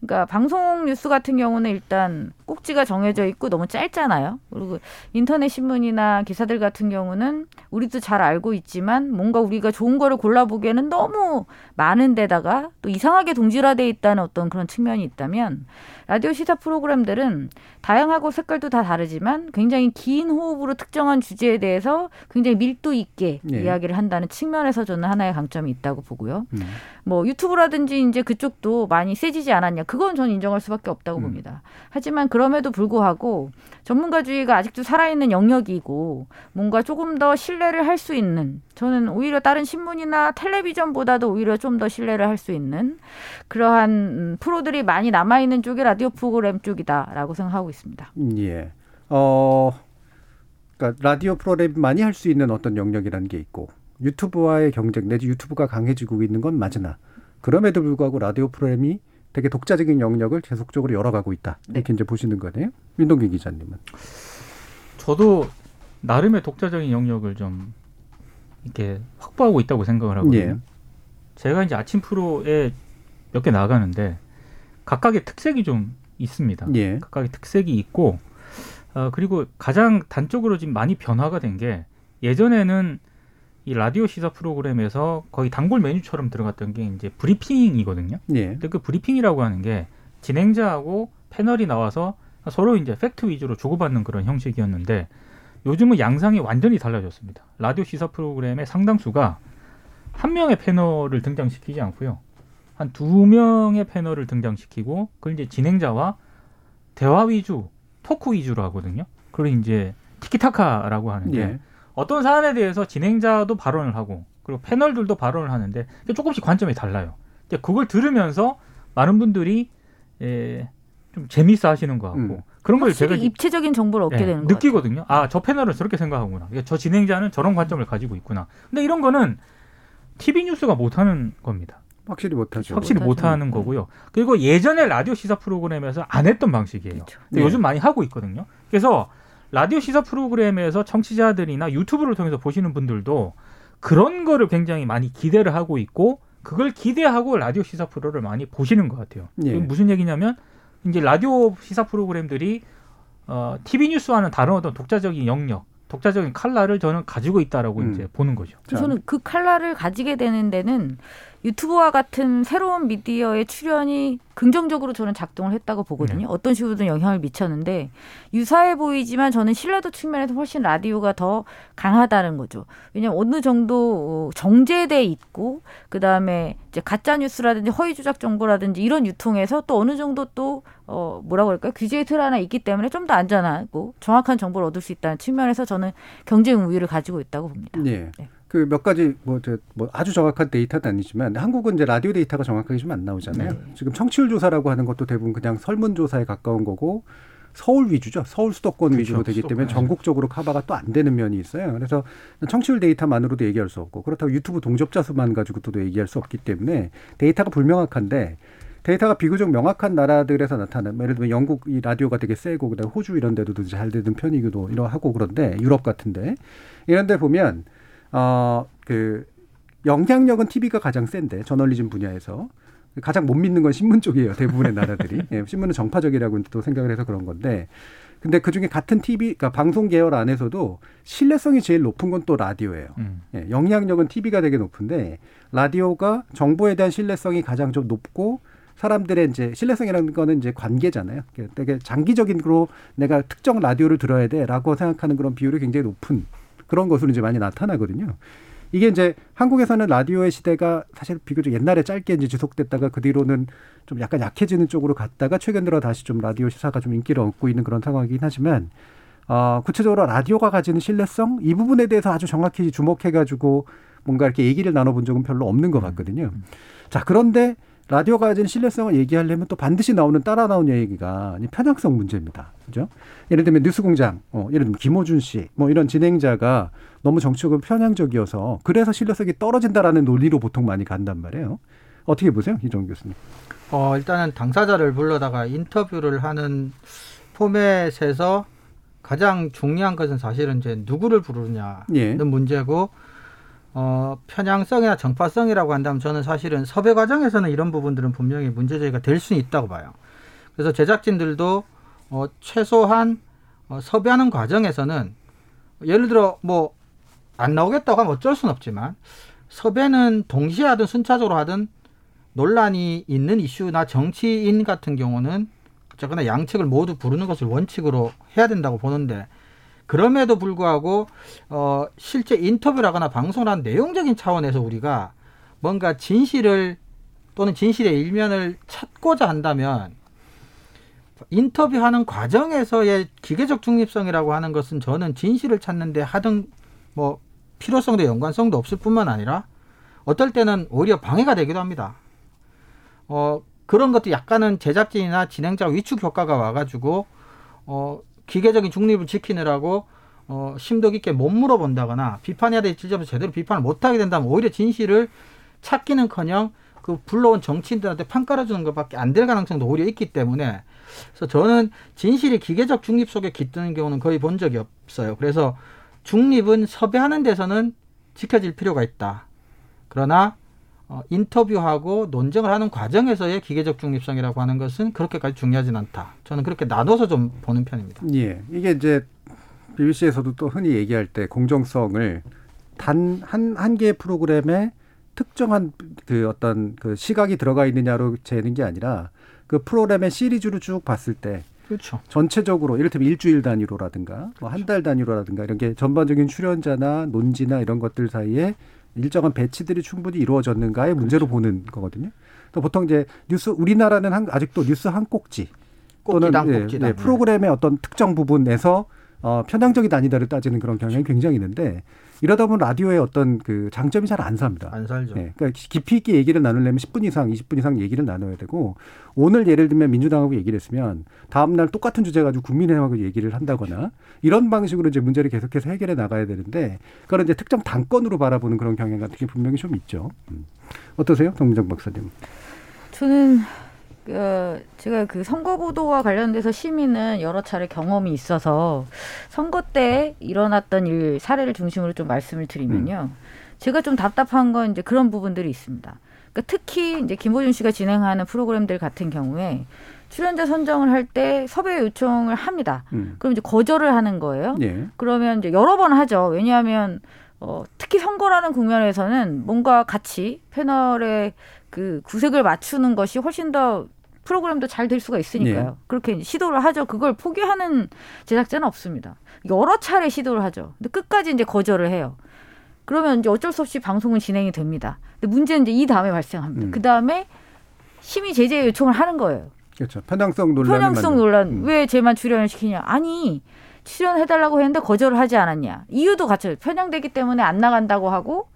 그러니까 방송 뉴스 같은 경우는 일단 꼭지가 정해져 있고 너무 짧잖아요. 그리고 인터넷 신문이나 기사들 같은 경우는 우리도 잘 알고 있지만 뭔가 우리가 좋은 거를 골라보기에는 너무 많은 데다가 또 이상하게 동질화돼 있다는 어떤 그런 측면이 있다면 라디오 시사 프로그램들은 다양하고 색깔도 다 다르지만 굉장히 긴 호흡으로 특정한 주제에 대해서 굉장히 밀도 있게 네. 이야기를 한다는 측면에서 저는 하나의 강점이 있다고 보고요. 음. 뭐 유튜브라든지 이제 그쪽도 많이 세지지 않았냐. 그건 저는 인정할 수밖에 없다고 음. 봅니다. 하지만 그 럼에도 불구하고 전문가주의가 아직도 살아있는 영역이고 뭔가 조금 더 신뢰를 할 수 있는 저는 오히려 다른 신문이나 텔레비전보다도 오히려 좀 더 신뢰를 할 수 있는 그러한 음, 프로들이 많이 남아있는 쪽이 라디오 프로그램 쪽이다라고 생각하고 있습니다. 예. 어, 그러니까 라디오 프로그램 많이 할 수 있는 어떤 영역이라는 게 있고 유튜브와의 경쟁 내지 유튜브가 강해지고 있는 건 맞으나 그럼에도 불구하고 라디오 프로그램이 되게 독자적인 영역을 계속적으로 열어가고 있다. 이렇게 네. 이제 보시는 거네요. 민동기 기자님은. 저도 나름의 독자적인 영역을 좀 이렇게 확보하고 있다고 생각을 하거든요. 예. 제가 이제 아침 프로에 몇 개 나가는데 각각의 특색이 좀 있습니다. 예. 각각의 특색이 있고 어, 그리고 가장 단적으로 지금 많이 변화가 된 게 예전에는 이 라디오 시사 프로그램에서 거의 단골 메뉴처럼 들어갔던 게 이제 브리핑이거든요. 예. 근데 그 브리핑이라고 하는 게 진행자하고 패널이 나와서 서로 이제 팩트 위주로 주고받는 그런 형식이었는데 요즘은 양상이 완전히 달라졌습니다. 라디오 시사 프로그램의 상당수가 한 명의 패널을 등장시키지 않고요. 한 두 명의 패널을 등장시키고 그걸 이제 진행자와 대화 위주, 토크 위주로 하거든요. 그리고 이제 티키타카라고 하는데 예. 어떤 사안에 대해서 진행자도 발언을 하고 그리고 패널들도 발언을 하는데 조금씩 관점이 달라요. 그걸 들으면서 많은 분들이 예, 좀 재미있어 하시는 것 같고 음. 그런 걸 제가 입체적인 정보를 얻게 예, 되는 느끼거든요. 아, 저 패널은 저렇게 생각하구나. 저 진행자는 저런 관점을 가지고 있구나. 근데 이런 거는 TV 뉴스가 못하는 겁니다. 확실히 못하죠. 확실히 못하는 음. 거고요. 그리고 예전에 라디오 시사 프로그램에서 안 했던 방식이에요. 그렇죠. 근데 네. 요즘 많이 하고 있거든요. 그래서 라디오 시사 프로그램에서 청취자들이나 유튜브를 통해서 보시는 분들도 그런 거를 굉장히 많이 기대를 하고 있고 그걸 기대하고 라디오 시사 프로를 많이 보시는 것 같아요. 예. 무슨 얘기냐면 이제 라디오 시사 프로그램들이 어, TV 뉴스와는 다른 어떤 독자적인 영역, 독자적인 칼라를 저는 가지고 있다라고 음. 이제 보는 거죠. 저는 그 칼라를 가지게 되는 데는 유튜브와 같은 새로운 미디어의 출연이 긍정적으로 저는 작동을 했다고 보거든요. 네. 어떤 식으로든 영향을 미쳤는데 유사해 보이지만 저는 신뢰도 측면에서 훨씬 라디오가 더 강하다는 거죠. 왜냐하면 어느 정도 어, 정제돼 있고 그 다음에 이제 가짜 뉴스라든지 허위 조작 정보라든지 이런 유통에서 또 어느 정도 또 어, 뭐라고 할까요? 규제의 틀 하나 있기 때문에 좀 더 안전하고 정확한 정보를 얻을 수 있다는 측면에서 저는 경쟁 우위를 가지고 있다고 봅니다. 예. 네. 그 몇 가지 뭐, 저, 뭐 아주 정확한 데이터는 아니지만 한국은 이제 라디오 데이터가 정확하게 좀 안 나오잖아요. 네. 지금 청취율 조사라고 하는 것도 대부분 그냥 설문 조사에 가까운 거고 서울 위주죠. 서울 수도권 그렇죠. 위주로 되기 때문에 수도권. 전국적으로 커버가 또 안 되는 면이 있어요. 그래서 청취율 데이터만으로도 얘기할 수 없고 그렇다고 유튜브 동접자 수만 가지고도 얘기할 수 없기 때문에 데이터가 불명확한데 데이터가 비교적 명확한 나라들에서 나타나는 뭐 예를 들면 영국 이 라디오가 되게 세고 그다음에 호주 이런 데도 잘 되는 편이기도 이러하고 그런데 유럽 같은데 이런 데 보면 어 그 영향력은 TV가 가장 센데 저널리즘 분야에서 가장 못 믿는 건 신문 쪽이에요. 대부분의 나라들이. *laughs* 예, 신문은 정파적이라고 또 생각을 해서 그런 건데. 근데 그 중에 같은 TV, 그러니까 방송 계열 안에서도 신뢰성이 제일 높은 건 또 라디오예요. 음. 예, 영향력은 TV가 되게 높은데 라디오가 정보에 대한 신뢰성이 가장 좀 높고 사람들의 이제 신뢰성이라는 거는 이제 관계잖아요. 되게 장기적인으로 내가 특정 라디오를 들어야 돼라고 생각하는 그런 비율이 굉장히 높은 그런 것으로 이제 많이 나타나거든요. 이게 이제 한국에서는 라디오의 시대가 사실 비교적 옛날에 짧게 이제 지속됐다가 그 뒤로는 좀 약간 약해지는 쪽으로 갔다가 최근 들어 다시 좀 라디오 시사가 좀 인기를 얻고 있는 그런 상황이긴 하지만 어, 구체적으로 라디오가 가지는 신뢰성 이 부분에 대해서 아주 정확히 주목해가지고 뭔가 이렇게 얘기를 나눠본 적은 별로 없는 것 같거든요. 자 그런데 라디오가 가지는 신뢰성을 얘기하려면 또 반드시 나오는 따라 나오는 얘기가 이 편향성 문제입니다. 그죠? 예를 들면 뉴스공장, 어, 예를 들면 김호준 씨, 뭐 이런 진행자가 너무 정치적으로 편향적이어서 그래서 신뢰성이 떨어진다라는 논리로 보통 많이 간단 말이에요. 어떻게 보세요, 이정 교수님? 어, 일단은 당사자를 불러다가 인터뷰를 하는 포맷에서 가장 중요한 것은 사실은 이제 누구를 부르느냐는 예. 문제고 어, 편향성이나 정파성이라고 한다면 저는 사실은 섭외 과정에서는 이런 부분들은 분명히 문제제기가 될 수는 있다고 봐요. 그래서 제작진들도 어, 최소한 어, 섭외하는 과정에서는 예를 들어 뭐 안 나오겠다고 하면 어쩔 수는 없지만 섭외는 동시에 하든 순차적으로 하든 논란이 있는 이슈나 정치인 같은 경우는 어쨌거나 양측을 모두 부르는 것을 원칙으로 해야 된다고 보는데 그럼에도 불구하고 어 실제 인터뷰를 하거나 방송을 한 내용적인 차원에서 우리가 뭔가 진실을 또는 진실의 일면을 찾고자 한다면 인터뷰하는 과정에서의 기계적 중립성이라고 하는 것은 저는 진실을 찾는데 하등 뭐 필요성도 연관성도 없을 뿐만 아니라 어떨 때는 오히려 방해가 되기도 합니다. 어 그런 것도 약간은 제작진이나 진행자 위축 효과가 와가지고 어 기계적인 중립을 지키느라고 어 심도 깊게 못 물어본다거나 비판해야 될 지점에서 제대로 비판을 못하게 된다면 오히려 진실을 찾기는커녕 그 불러온 정치인들한테 판 깔아주는 것밖에 안 될 가능성도 오히려 있기 때문에 그래서 저는 진실이 기계적 중립 속에 깃드는 경우는 거의 본 적이 없어요. 그래서 중립은 섭외하는 데서는 지켜질 필요가 있다. 그러나 어, 인터뷰하고 논쟁을 하는 과정에서의 기계적 중립성이라고 하는 것은 그렇게까지 중요하진 않다. 저는 그렇게 나눠서 좀 보는 편입니다. 예. 이게 이제 BBC에서도 또 흔히 얘기할 때 공정성을 단 한 한 개의 프로그램에 특정한 그 어떤 그 시각이 들어가 있느냐로 재는 게 아니라 그 프로그램의 시리즈로 쭉 봤을 때 그렇죠. 전체적으로 이를테면 일주일 단위로라든가 뭐한달 단위로라든가 이런 게 전반적인 출연자나 논지나 이런 것들 사이에 일정한 배치들이 충분히 이루어졌는가의 문제로 보는 거거든요. 또 보통 이제 뉴스 우리나라는 한, 아직도 뉴스 한 꼭지 꼭지당 예, 꼭지당. 예, 프로그램의 어떤 특정 부분에서 어, 편향적이다 아니다를 따지는 그런 경향이 굉장히 있는데 이러다 보면 라디오의 어떤 그 장점이 잘 안 삽니다. 안 살죠. 예, 그러니까 깊이 있게 얘기를 나누려면 10분 이상, 20분 이상 얘기를 나눠야 되고 오늘 예를 들면 민주당하고 얘기를 했으면 다음 날 똑같은 주제 가지고 국민의힘하고 얘기를 한다거나 이런 방식으로 이제 문제를 계속해서 해결해 나가야 되는데 그런 이제 특정 당권으로 바라보는 그런 경향 같은 게 분명히 좀 있죠. 음. 어떠세요, 정민정 박사님? 저는 그 제가 그 선거 보도와 관련돼서 시민은 여러 차례 경험이 있어서 선거 때 일어났던 일 사례를 중심으로 좀 말씀을 드리면요. 제가 좀 답답한 건 이제 그런 부분들이 있습니다. 그러니까 특히 이제 김호준 씨가 진행하는 프로그램들 같은 경우에 출연자 선정을 할 때 섭외 요청을 합니다. 음. 그럼 이제 거절을 하는 거예요. 예. 그러면 이제 여러 번 하죠. 왜냐하면 어, 특히 선거라는 국면에서는 뭔가 같이 패널의 그 구색을 맞추는 것이 훨씬 더 프로그램도 잘 될 수가 있으니까요. 네. 그렇게 시도를 하죠. 그걸 포기하는 제작자는 없습니다. 여러 차례 시도를 하죠. 근데 끝까지 이제 거절을 해요. 그러면 이제 어쩔 수 없이 방송은 진행이 됩니다. 근데 문제는 이제 이 다음에 발생합니다. 음. 그 다음에 심의 제재 요청을 하는 거예요. 그렇죠. 편향성 논란이 편향성 논란 음. 왜 쟤만 출연을 시키냐? 아니 출연해달라고 했는데 거절을 하지 않았냐? 이유도 같아요. 편향되기 때문에 안 나간다고 하고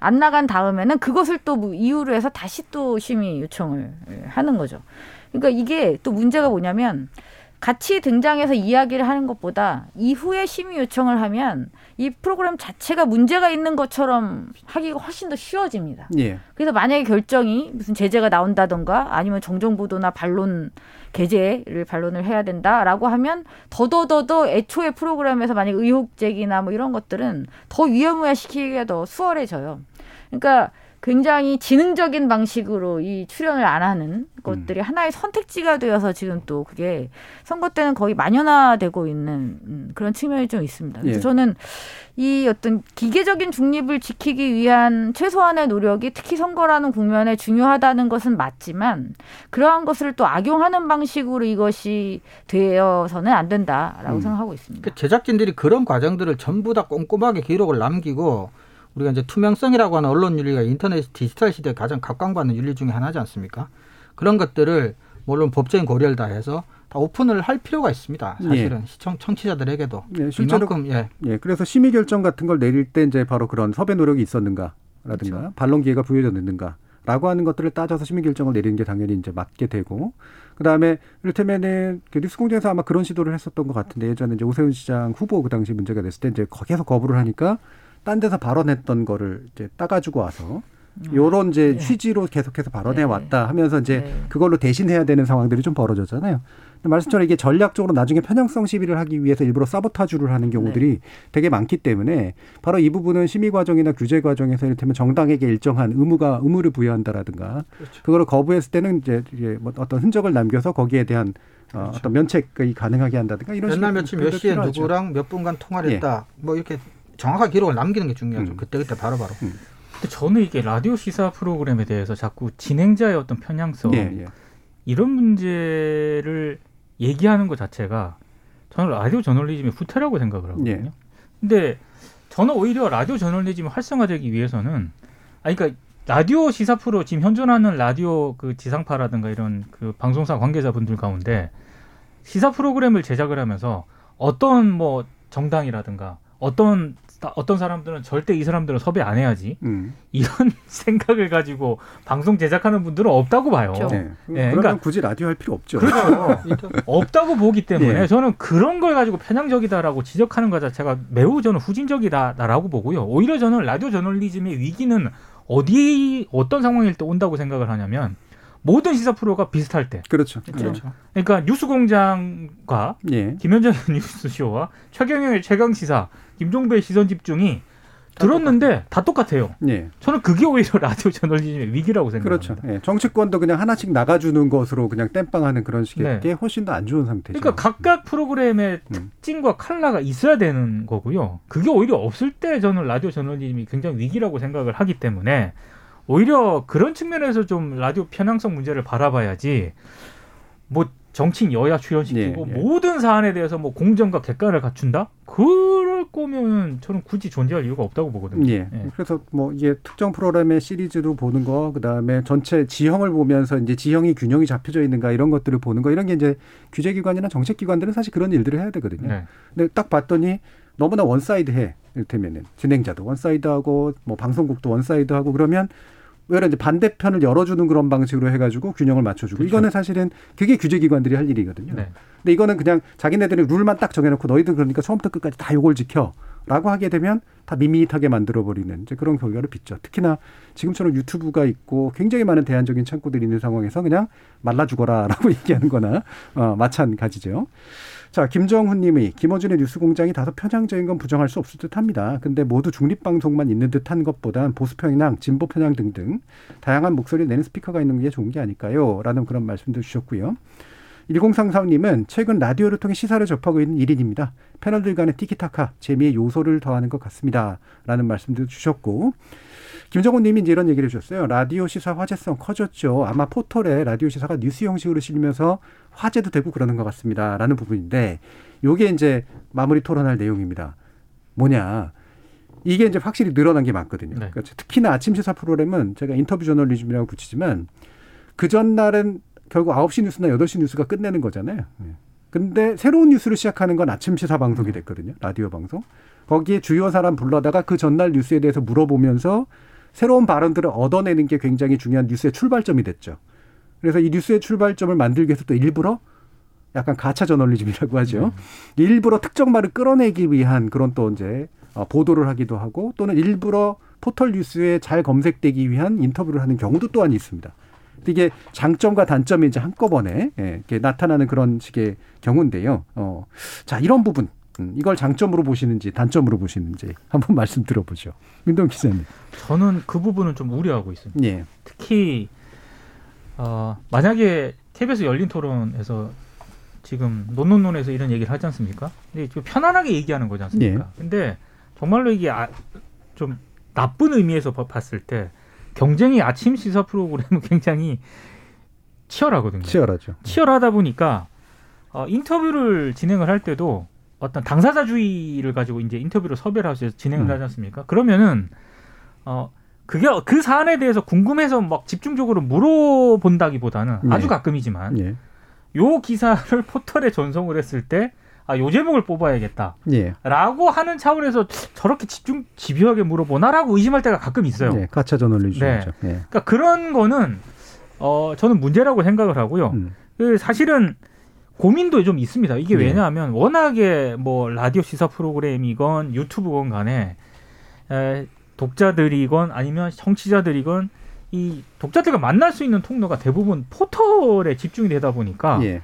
안 나간 다음에는 그것을 또 뭐 이유로 해서 다시 또 심의 요청을 하는 거죠. 그러니까 이게 또 문제가 뭐냐면 같이 등장해서 이야기를 하는 것보다 이후에 심의 요청을 하면 이 프로그램 자체가 문제가 있는 것처럼 하기가 훨씬 더 쉬워집니다. 예. 그래서 만약에 결정이 무슨 제재가 나온다던가 아니면 정정보도나 반론 게재를 반론을 해야 된다라고 하면 더더더더 애초에 프로그램에서 만약 의혹 제기나 뭐 이런 것들은 더 위험해 시키기가 더 수월해져요. 그러니까 굉장히 지능적인 방식으로 이 출연을 안 하는 것들이 하나의 선택지가 되어서 지금 또 그게 선거 때는 거의 만연화되고 있는 음, 그런 측면이 좀 있습니다. 그래서 예. 저는 이 어떤 기계적인 중립을 지키기 위한 최소한의 노력이 특히 선거라는 국면에 중요하다는 것은 맞지만 그러한 것을 또 악용하는 방식으로 이것이 되어서는 안 된다라고 음. 생각하고 있습니다. 그 제작진들이 그런 과정들을 전부 다 꼼꼼하게 기록을 남기고 우리가 이제 투명성이라고 하는 언론 윤리가 인터넷 디지털 시대에 가장 각광받는 윤리 중에 하나지 않습니까? 그런 것들을 물론 법적인 고려를 다해서 다 오픈을 할 필요가 있습니다. 사실은 시청 청취자들에게도 예, 실제로 이만큼 예. 예, 그래서 심의 결정 같은 걸 내릴 때 이제 바로 그런 섭외 노력이 있었는가라든가 그렇죠. 반론 기회가 부여졌는가 라고 하는 것들을 따져서 심의 결정을 내리는 게 당연히 이제 맞게 되고 그다음에 이를테면은 그 뉴스 공장에서 아마 그런 시도를 했었던 것 같은데 예전에 이제 오세훈 시장 후보 그 당시 문제가 됐을 때 이제 계속 거부를 하니까 딴 데서 발언했던 거를 이제 따가지고 와서 요런 이제 취지로 계속해서 발언해 네. 왔다 하면서 이제 네. 그걸로 대신해야 되는 상황들이 좀 벌어졌잖아요. 근데 말씀처럼 이게 전략적으로 나중에 편향성 시비를 하기 위해서 일부러 사보타주를 하는 경우들이 되게 많기 때문에 바로 이 부분은 심의 과정이나 규제 과정에서 이를테면 정당에게 일정한 의무가 의무를 부여한다라든가 그거를 거부했을 때는 이제 뭐 어떤 흔적을 남겨서 거기에 대한 어, 어떤 면책이 가능하게 한다든가 이런 몇날 식의 며칠 몇 시에 필요하죠. 누구랑 몇 분간 통화를 예. 했다. 뭐 이렇게 정확한 기록을 남기는 게 중요하죠. 음. 그때 그때 바로 바로. 근데 저는 이게 라디오 시사 프로그램에 대해서 자꾸 진행자의 어떤 편향성 예, 예. 이런 문제를 얘기하는 것 자체가 저는 라디오 저널리즘의 후퇴라고 생각을 하거든요. 예. 근데 저는 오히려 라디오 저널리즘이 활성화되기 위해서는 아니 그러니까 라디오 시사 프로 지금 현존하는 라디오 그 지상파라든가 이런 그 방송사 관계자분들 가운데 시사 프로그램을 제작을 하면서 어떤 뭐 정당이라든가 어떤 어떤 사람들은 절대 이 사람들은 섭외 안 해야지 음. 이런 *laughs* 생각을 가지고 방송 제작하는 분들은 없다고 봐요. 그렇죠. 네. 예, 그러면 그러니까- 굳이 라디오 할 필요 없죠. 그렇죠. *laughs* 없다고 보기 때문에 예. 저는 그런 걸 가지고 편향적이다라고 지적하는 것 자체가 매우 저는 후진적이다라고 보고요. 오히려 저는 라디오 저널리즘의 위기는 어디 어떤 상황일 때 온다고 생각을 하냐면 모든 시사 프로가 비슷할 때. 그렇죠. 그렇죠. 그러니까 뉴스공장과 예. 김현정의 *laughs* 뉴스쇼와 최경영의 최강 시사, 김종배의 시선 집중이 들었는데 다 똑같아요. 예. 저는 그게 오히려 *laughs* 라디오 저널리즘의 위기라고 생각합니다. 그렇죠. 예. 정치권도 그냥 하나씩 나가주는 것으로 그냥 땜빵하는 그런 식의 네. 게 훨씬 더 안 좋은 상태죠. 그러니까 각각 프로그램의 음. 특징과 칼라가 있어야 되는 거고요. 그게 오히려 없을 때 저는 라디오 저널리즘이 굉장히 위기라고 생각을 하기 때문에 오히려 그런 측면에서 좀 라디오 편향성 문제를 바라봐야지 뭐 정치인 여야 출연시키고 예, 예. 모든 사안에 대해서 뭐 공정과 객관을 갖춘다? 그럴 거면 저는 굳이 존재할 이유가 없다고 보거든요. 예. 예. 그래서 뭐 이게 특정 프로그램의 시리즈로 보는 거, 그 다음에 전체 지형을 보면서 이제 지형이 균형이 잡혀져 있는가 이런 것들을 보는 거, 이런 게 이제 규제기관이나 정책기관들은 사실 그런 일들을 해야 되거든요. 네. 근데 딱 봤더니 너무나 one side해. 이를테면은 진행자도 one side하고 뭐 방송국도 one side하고 그러면 왜냐 이제 반대편을 열어주는 그런 방식으로 해가지고 균형을 맞춰주고 그렇죠. 이거는 사실은 그게 규제기관들이 할 일이거든요. 네. 근데 이거는 그냥 자기네들이 룰만 딱 정해놓고 너희들 그러니까 처음부터 끝까지 다 요걸 지켜라고 하게 되면 다 밋밋하게 만들어버리는 이제 그런 결과를 빚죠. 특히나 지금처럼 유튜브가 있고 굉장히 많은 대안적인 창구들이 있는 상황에서 그냥 말라 죽어라라고 *laughs* 얘기하는 거나 어, 마찬가지죠. 자, 김정훈 님이 김어준의 뉴스 공장이 다소 편향적인 건 부정할 수 없을 듯 합니다. 근데 모두 중립방송만 있는 듯 한 것보단 보수 편향, 진보 편향 등등 다양한 목소리를 내는 스피커가 있는 게 좋은 게 아닐까요? 라는 그런 말씀도 주셨고요. 1033님은 최근 라디오를 통해 시사를 접하고 있는 1인입니다. 패널들 간의 티키타카, 재미의 요소를 더하는 것 같습니다. 라는 말씀도 주셨고, 김정훈 님이 이제 이런 얘기를 해주셨어요. 라디오 시사 화제성 커졌죠. 아마 포털에 라디오 시사가 뉴스 형식으로 실리면서 화제도 되고 그러는 것 같습니다. 라는 부분인데, 요게 이제 마무리 토론할 내용입니다. 뭐냐. 이게 이제 확실히 늘어난 게 맞거든요. 네. 그러니까 특히나 아침 시사 프로그램은 제가 인터뷰 저널리즘이라고 붙이지만 그 전날은 결국 9시 뉴스나 8시 뉴스가 끝내는 거잖아요. 예. 근데 새로운 뉴스를 시작하는 건 아침 시사 방송이 됐거든요. 라디오 방송. 거기에 주요 사람 불러다가 그 전날 뉴스에 대해서 물어보면서 새로운 발언들을 얻어내는 게 굉장히 중요한 뉴스의 출발점이 됐죠. 그래서 이 뉴스의 출발점을 만들기 위해서 또 일부러 약간 가차 저널리즘이라고 하죠. 일부러 특정 말을 끌어내기 위한 그런 또 이제 어, 보도를 하기도 하고 또는 일부러 포털 뉴스에 잘 검색되기 위한 인터뷰를 하는 경우도 또한 있습니다. 이게 장점과 단점이 이제 한꺼번에 예, 이렇게 나타나는 그런 식의 경우인데요. 어, 자 이런 부분 음, 이걸 장점으로 보시는지 단점으로 보시는지 한번 *laughs* 말씀 들어보죠. 민동 기자님. 저는 그 부분은 좀 우려하고 있습니다. 예. 특히 어, 만약에 KBS 열린 토론에서 지금 논논논에서 이런 얘기를 하지 않습니까? 근데 좀 편안하게 얘기하는 거지 않습니까? 예. 근데 정말로 이게 아, 좀 나쁜 의미에서 봐- 봤을 때 경쟁이 아침 시사 프로그램은 *laughs* 굉장히 치열하거든요. 치열하죠. 치열하다 보니까 어, 인터뷰를 진행을 할 때도 어떤 당사자주의를 가지고 이제 인터뷰를 섭외를 하셔서 진행을 음. 하지 않습니까? 그러면은 어 그게 그 사안에 대해서 궁금해서 막 집중적으로 물어본다기보다는 네. 아주 가끔이지만 예. 요 기사를 *laughs* 포털에 전송을 했을 때 아, 요 제목을 뽑아야겠다. 예. 라고 하는 차원에서 저렇게 집중, 집요하게 물어보나라고 의심할 때가 가끔 있어요. 예. 가차 저널리즘이죠. 예. 그러니까 그런 거는, 어, 저는 문제라고 생각을 하고요. 음. 그 사실은 고민도 좀 있습니다. 이게 예. 왜냐하면 워낙에 뭐 라디오 시사 프로그램이건 유튜브건 간에 에, 독자들이건 아니면 청취자들이건 이 독자들과 만날 수 있는 통로가 대부분 포털에 집중이 되다 보니까 예.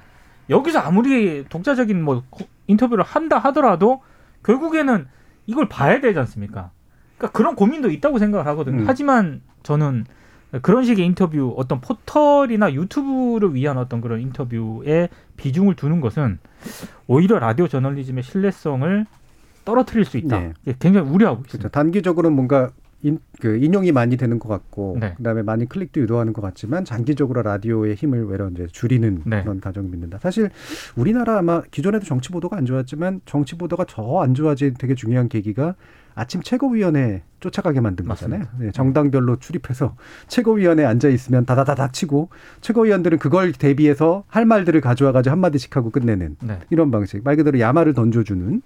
여기서 아무리 독자적인 뭐 코- 인터뷰를 한다 하더라도 결국에는 이걸 봐야 되지 않습니까? 그러니까 그런 고민도 있다고 생각을 하거든요. 음. 하지만 저는 그런 식의 인터뷰 어떤 포털이나 유튜브를 위한 어떤 그런 인터뷰에 비중을 두는 것은 오히려 라디오 저널리즘의 신뢰성을 떨어뜨릴 수 있다. 네. 예, 굉장히 우려하고 그렇죠. 있습니다. 단기적으로는 뭔가 인, 그 인용이 많이 되는 것 같고 네. 그다음에 많이 클릭도 유도하는 것 같지만 장기적으로 라디오의 힘을 외려 이제 줄이는 네. 그런 가정을 믿는다. 사실 우리나라 아마 기존에도 정치 보도가 안 좋았지만 정치 보도가 더안 좋아진 되게 중요한 계기가 아침 최고위원회 쫓아가게 만든 거잖아요. 네, 정당별로 출입해서 최고위원회에 앉아 있으면 다다다닥 치고 최고위원들은 그걸 대비해서 할 말들을 가져와 가지고 한 마디씩 하고 끝내는 네. 이런 방식 말 그대로 야마를 던져주는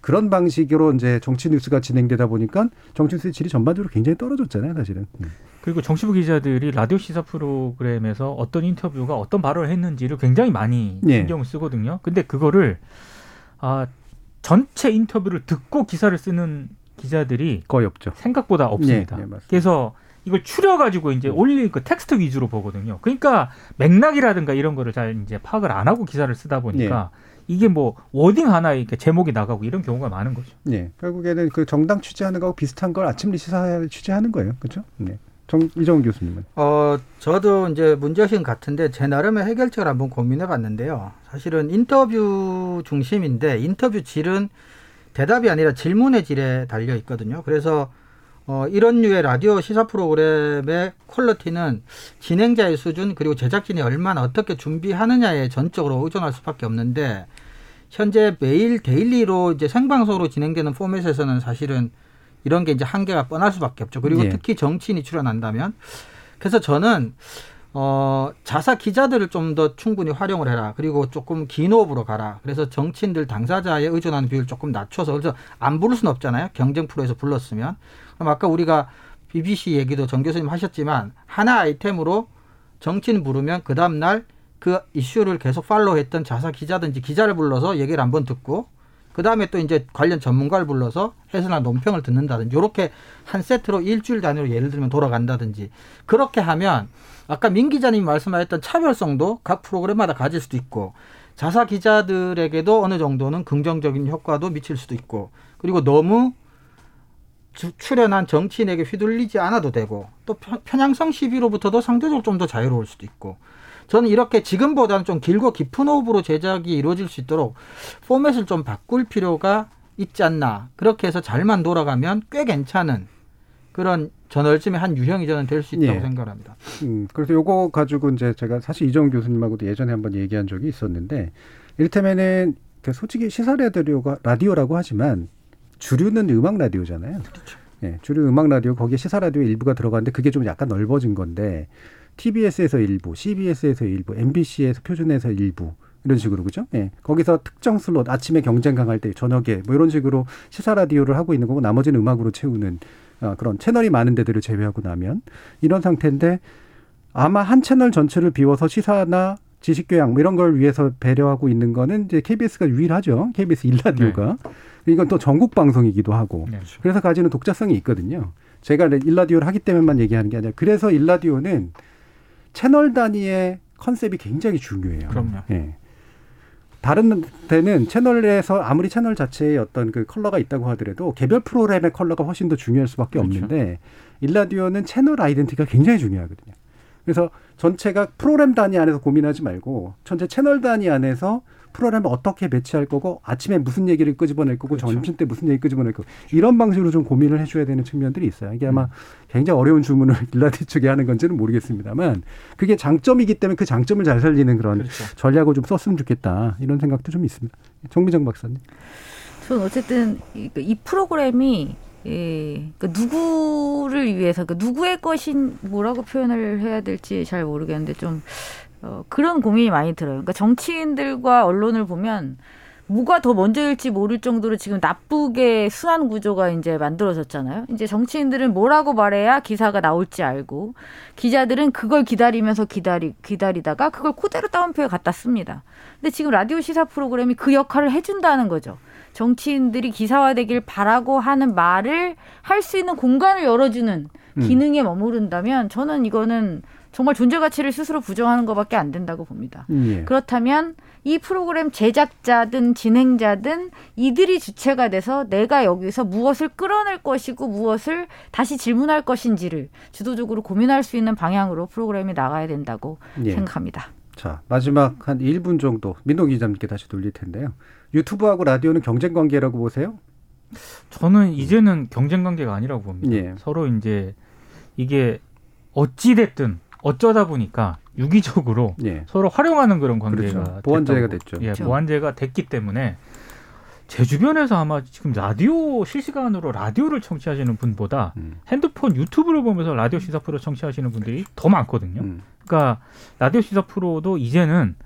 그런 방식으로 이제 정치 뉴스가 진행되다 보니까 정치 뉴스의 질이 전반적으로 굉장히 떨어졌잖아요, 사실은. 음. 그리고 정치부 기자들이 라디오 시사 프로그램에서 어떤 인터뷰이가 어떤 발언을 했는지를 굉장히 많이 예. 신경을 쓰거든요. 근데 그거를 아 전체 인터뷰를 듣고 기사를 쓰는 기자들이 거의 없죠. 생각보다 없습니다. 예, 예, 맞습니다. 그래서 이걸 추려가지고 이제 올릴 그 텍스트 위주로 보거든요. 그러니까 맥락이라든가 이런 거를 잘 이제 파악을 안 하고 기사를 쓰다 보니까 예. 이게 뭐 wording 하나에 이렇게 제목이 나가고 이런 경우가 많은 거죠. 예, 결국에는 그 정당 취재하는 거하고 비슷한 걸 아침 리시사를 취재하는 거예요, 그렇죠? 네. 정 이정훈 교수님은. 어, 저도 이제 문제의식 같은데 제 나름의 해결책을 한번 고민해 봤는데요. 사실은 인터뷰 중심인데 인터뷰 질은 대답이 아니라 질문의 질에 달려 있거든요. 그래서 어, 이런 류의 라디오 시사 프로그램의 quality는 진행자의 수준 그리고 제작진이 얼마나 어떻게 준비하느냐에 전적으로 의존할 수밖에 없는데 현재 매일 daily로 이제 생방송으로 진행되는 포맷에서는 사실은 이런 게 이제 한계가 뻔할 수밖에 없죠. 그리고 예. 특히 정치인이 출연한다면 그래서 저는 어, 자사 기자들을 좀 더 충분히 활용을 해라. 그리고 조금 긴 호흡으로 가라. 그래서 정치인들 당사자에 의존하는 비율 조금 낮춰서 그래서 안 부를 수는 없잖아요. 경쟁 프로에서 불렀으면. 그럼 아까 우리가 BBC 얘기도 정 교수님 하셨지만 하나 아이템으로 정치인 부르면 그 다음 날 그 이슈를 계속 팔로우했던 자사 기자든지 기자를 불러서 얘기를 한번 듣고 그 다음에 또 이제 관련 전문가를 불러서 해설이나 논평을 듣는다든지 이렇게 한 세트로 일주일 단위로 예를 들면 돌아간다든지 그렇게 하면 아까 민 기자님이 말씀하셨던 차별성도 각 프로그램마다 가질 수도 있고 자사 기자들에게도 어느 정도는 긍정적인 효과도 미칠 수도 있고 그리고 너무 주- 출연한 정치인에게 휘둘리지 않아도 되고 또 편- 편향성 시비로부터도 상대적으로 좀 더 자유로울 수도 있고 저는 이렇게 지금보다는 좀 길고 깊은 호흡으로 제작이 이루어질 수 있도록 포맷을 좀 바꿀 필요가 있지 않나. 그렇게 해서 잘만 돌아가면 꽤 괜찮은 그런 저널쯤의 한 유형이 저는 될 수 있다고 예. 생각합니다. 음, 그래서 요거 가지고 이제 제가 사실 이정 교수님하고도 예전에 한번 얘기한 적이 있었는데 이를테면은 그 솔직히 시사 라디오가 라디오라고 하지만 주류는 음악 라디오잖아요. 그렇죠. 예, 주류 음악 라디오 거기에 시사 라디오 일부가 들어가는데 그게 좀 약간 넓어진 건데 TBS에서 일부, CBS에서 일부, MBC에서 표준에서 일부 이런 식으로 그죠? 예. 거기서 특정 슬롯 아침에 경쟁 강할 때 저녁에 뭐 이런 식으로 시사 라디오를 하고 있는 거고 나머지는 음악으로 채우는 아, 그런 채널이 많은 데들을 제외하고 나면 이런 상태인데 아마 한 채널 전체를 비워서 시사나 지식교양 뭐 이런 걸 위해서 배려하고 있는 거는 이제 KBS가 유일하죠. KBS 일라디오가 이건 또 전국 방송이기도 하고 네. 그래서 가지는 독자성이 있거든요. 제가 일라디오를 하기 때문에만 얘기하는 게 아니라 그래서 일라디오는 채널 단위의 컨셉이 굉장히 중요해요. 그럼요. 예. 다른 데는 채널에서 아무리 채널 자체에 어떤 그 컬러가 있다고 하더라도 개별 프로그램의 컬러가 훨씬 더 중요할 수밖에 그렇죠. 없는데 일라디오는 채널 아이덴티티가 굉장히 중요하거든요. 그래서 전체가 프로그램 단위 안에서 고민하지 말고 전체 채널 단위 안에서 프로그램을 어떻게 배치할 거고 아침에 무슨 얘기를 끄집어낼 거고 그렇죠. 점심 때 무슨 얘기 끄집어낼 거고 이런 방식으로 좀 고민을 해줘야 되는 측면들이 있어요. 이게 음. 아마 굉장히 어려운 주문을 *laughs* 일라디 쪽에 하는 건지는 모르겠습니다만 그게 장점이기 때문에 그 장점을 잘 살리는 그런 그렇죠. 전략을 좀 썼으면 좋겠다 이런 생각도 좀 있습니다. 정미정 박사님. 전 어쨌든 이, 이 프로그램이 예, 그 누구를 위해서 그 누구의 것인 뭐라고 표현을 해야 될지 잘 모르겠는데 좀 어, 그런 고민이 많이 들어요. 그러니까 정치인들과 언론을 보면 뭐가 더 먼저일지 모를 정도로 지금 나쁘게 순환 구조가 이제 만들어졌잖아요. 이제 정치인들은 뭐라고 말해야 기사가 나올지 알고 기자들은 그걸 기다리면서 기다리 기다리다가 그걸 그대로 따옴표에 갖다 씁니다. 근데 지금 라디오 시사 프로그램이 그 역할을 해준다는 거죠. 정치인들이 기사화되길 바라고 하는 말을 할 수 있는 공간을 열어주는 음. 기능에 머무른다면 저는 이거는 정말 존재 가치를 스스로 부정하는 것밖에 안 된다고 봅니다. 예. 그렇다면 이 프로그램 제작자든 진행자든 이들이 주체가 돼서 내가 여기서 무엇을 끌어낼 것이고 무엇을 다시 질문할 것인지를 주도적으로 고민할 수 있는 방향으로 프로그램이 나가야 된다고 예. 생각합니다. 자 마지막 한 1분 정도 민동 기자님께 다시 돌릴 텐데요. 유튜브하고 라디오는 경쟁 관계라고 보세요? 저는 이제는 경쟁 관계가 아니라고 봅니다. 예. 서로 이제 이게 어찌 됐든 어쩌다 보니까 유기적으로 예. 서로 활용하는 그런 관계가 그렇죠. 보완제가. 됐죠. 예, 그렇죠. 보완제가 됐기 때문에 제 주변에서 아마 지금 라디오 실시간으로 라디오를 청취하시는 분보다 음. 핸드폰 유튜브를 보면서 라디오 시사 프로 청취하시는 분들이 더 많거든요. 음. 그러니까 라디오 시사 프로도 이제는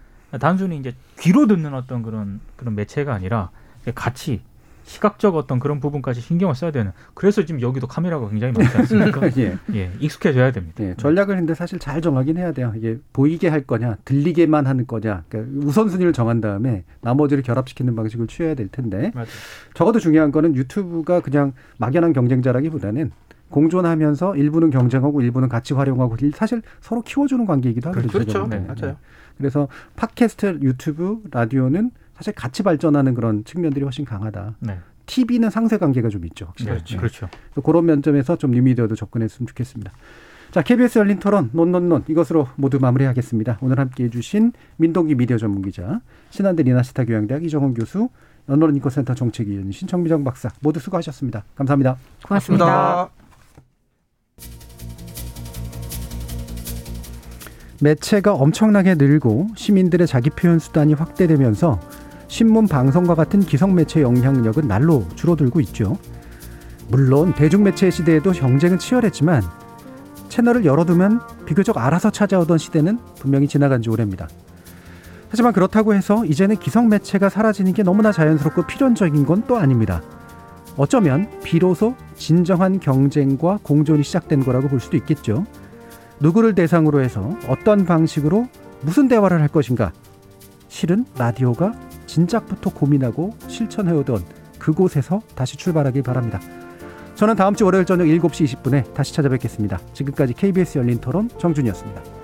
단순히 이제 귀로 듣는 어떤 그런 그런 매체가 아니라 같이 시각적 어떤 그런 부분까지 신경을 써야 되는. 그래서 지금 여기도 카메라가 굉장히 많지 않습니까? *laughs* 예. 예, 익숙해져야 됩니다. 예, 전략을 근데 사실 잘 정하긴 해야 돼요. 이게 보이게 할 거냐, 들리게만 하는 거냐. 그러니까 우선순위를 정한 다음에 나머지를 결합시키는 방식을 취해야 될 텐데 맞아요. 적어도 중요한 거는 유튜브가 그냥 막연한 경쟁자라기보다는 공존하면서 일부는 경쟁하고 일부는 같이 활용하고 사실 서로 키워주는 관계이기도 하거든요. 그렇죠. 네, 때는. 맞아요. 그래서 팟캐스트, 유튜브, 라디오는 사실 같이 발전하는 그런 측면들이 훨씬 강하다. 네. TV는 상세 관계가 좀 있죠. 네, 확실히. 그렇죠. 그래서 그런 면점에서 좀 뉴미디어도 접근했으면 좋겠습니다. 자, KBS 열린 토론, 논논논 이것으로 모두 마무리하겠습니다. 오늘 함께 해 주신 민동기 미디어 전문 기자, 신한대 리나시타 교양대학 이정원 교수, 언론인권센터 정책위원 신청미정 박사 모두 수고하셨습니다. 감사합니다. 고맙습니다. 고맙습니다. 매체가 엄청나게 늘고 시민들의 자기 표현 수단이 확대되면서 신문 방송과 같은 기성 매체 영향력은 날로 줄어들고 있죠. 물론 대중매체 시대에도 경쟁은 치열했지만 채널을 열어두면 비교적 알아서 찾아오던 시대는 분명히 지나간 지 오래입니다. 하지만 그렇다고 해서 이제는 기성 매체가 사라지는 게 너무나 자연스럽고 필연적인 건 또 아닙니다. 어쩌면 비로소 진정한 경쟁과 공존이 시작된 거라고 볼 수도 있겠죠. 누구를 대상으로 해서 어떤 방식으로 무슨 대화를 할 것인가. 실은 라디오가 진작부터 고민하고 실천해오던 그곳에서 다시 출발하길 바랍니다. 저는 다음 주 월요일 저녁 7시 20분에 다시 찾아뵙겠습니다. 지금까지 KBS 열린 토론 정준이었습니다.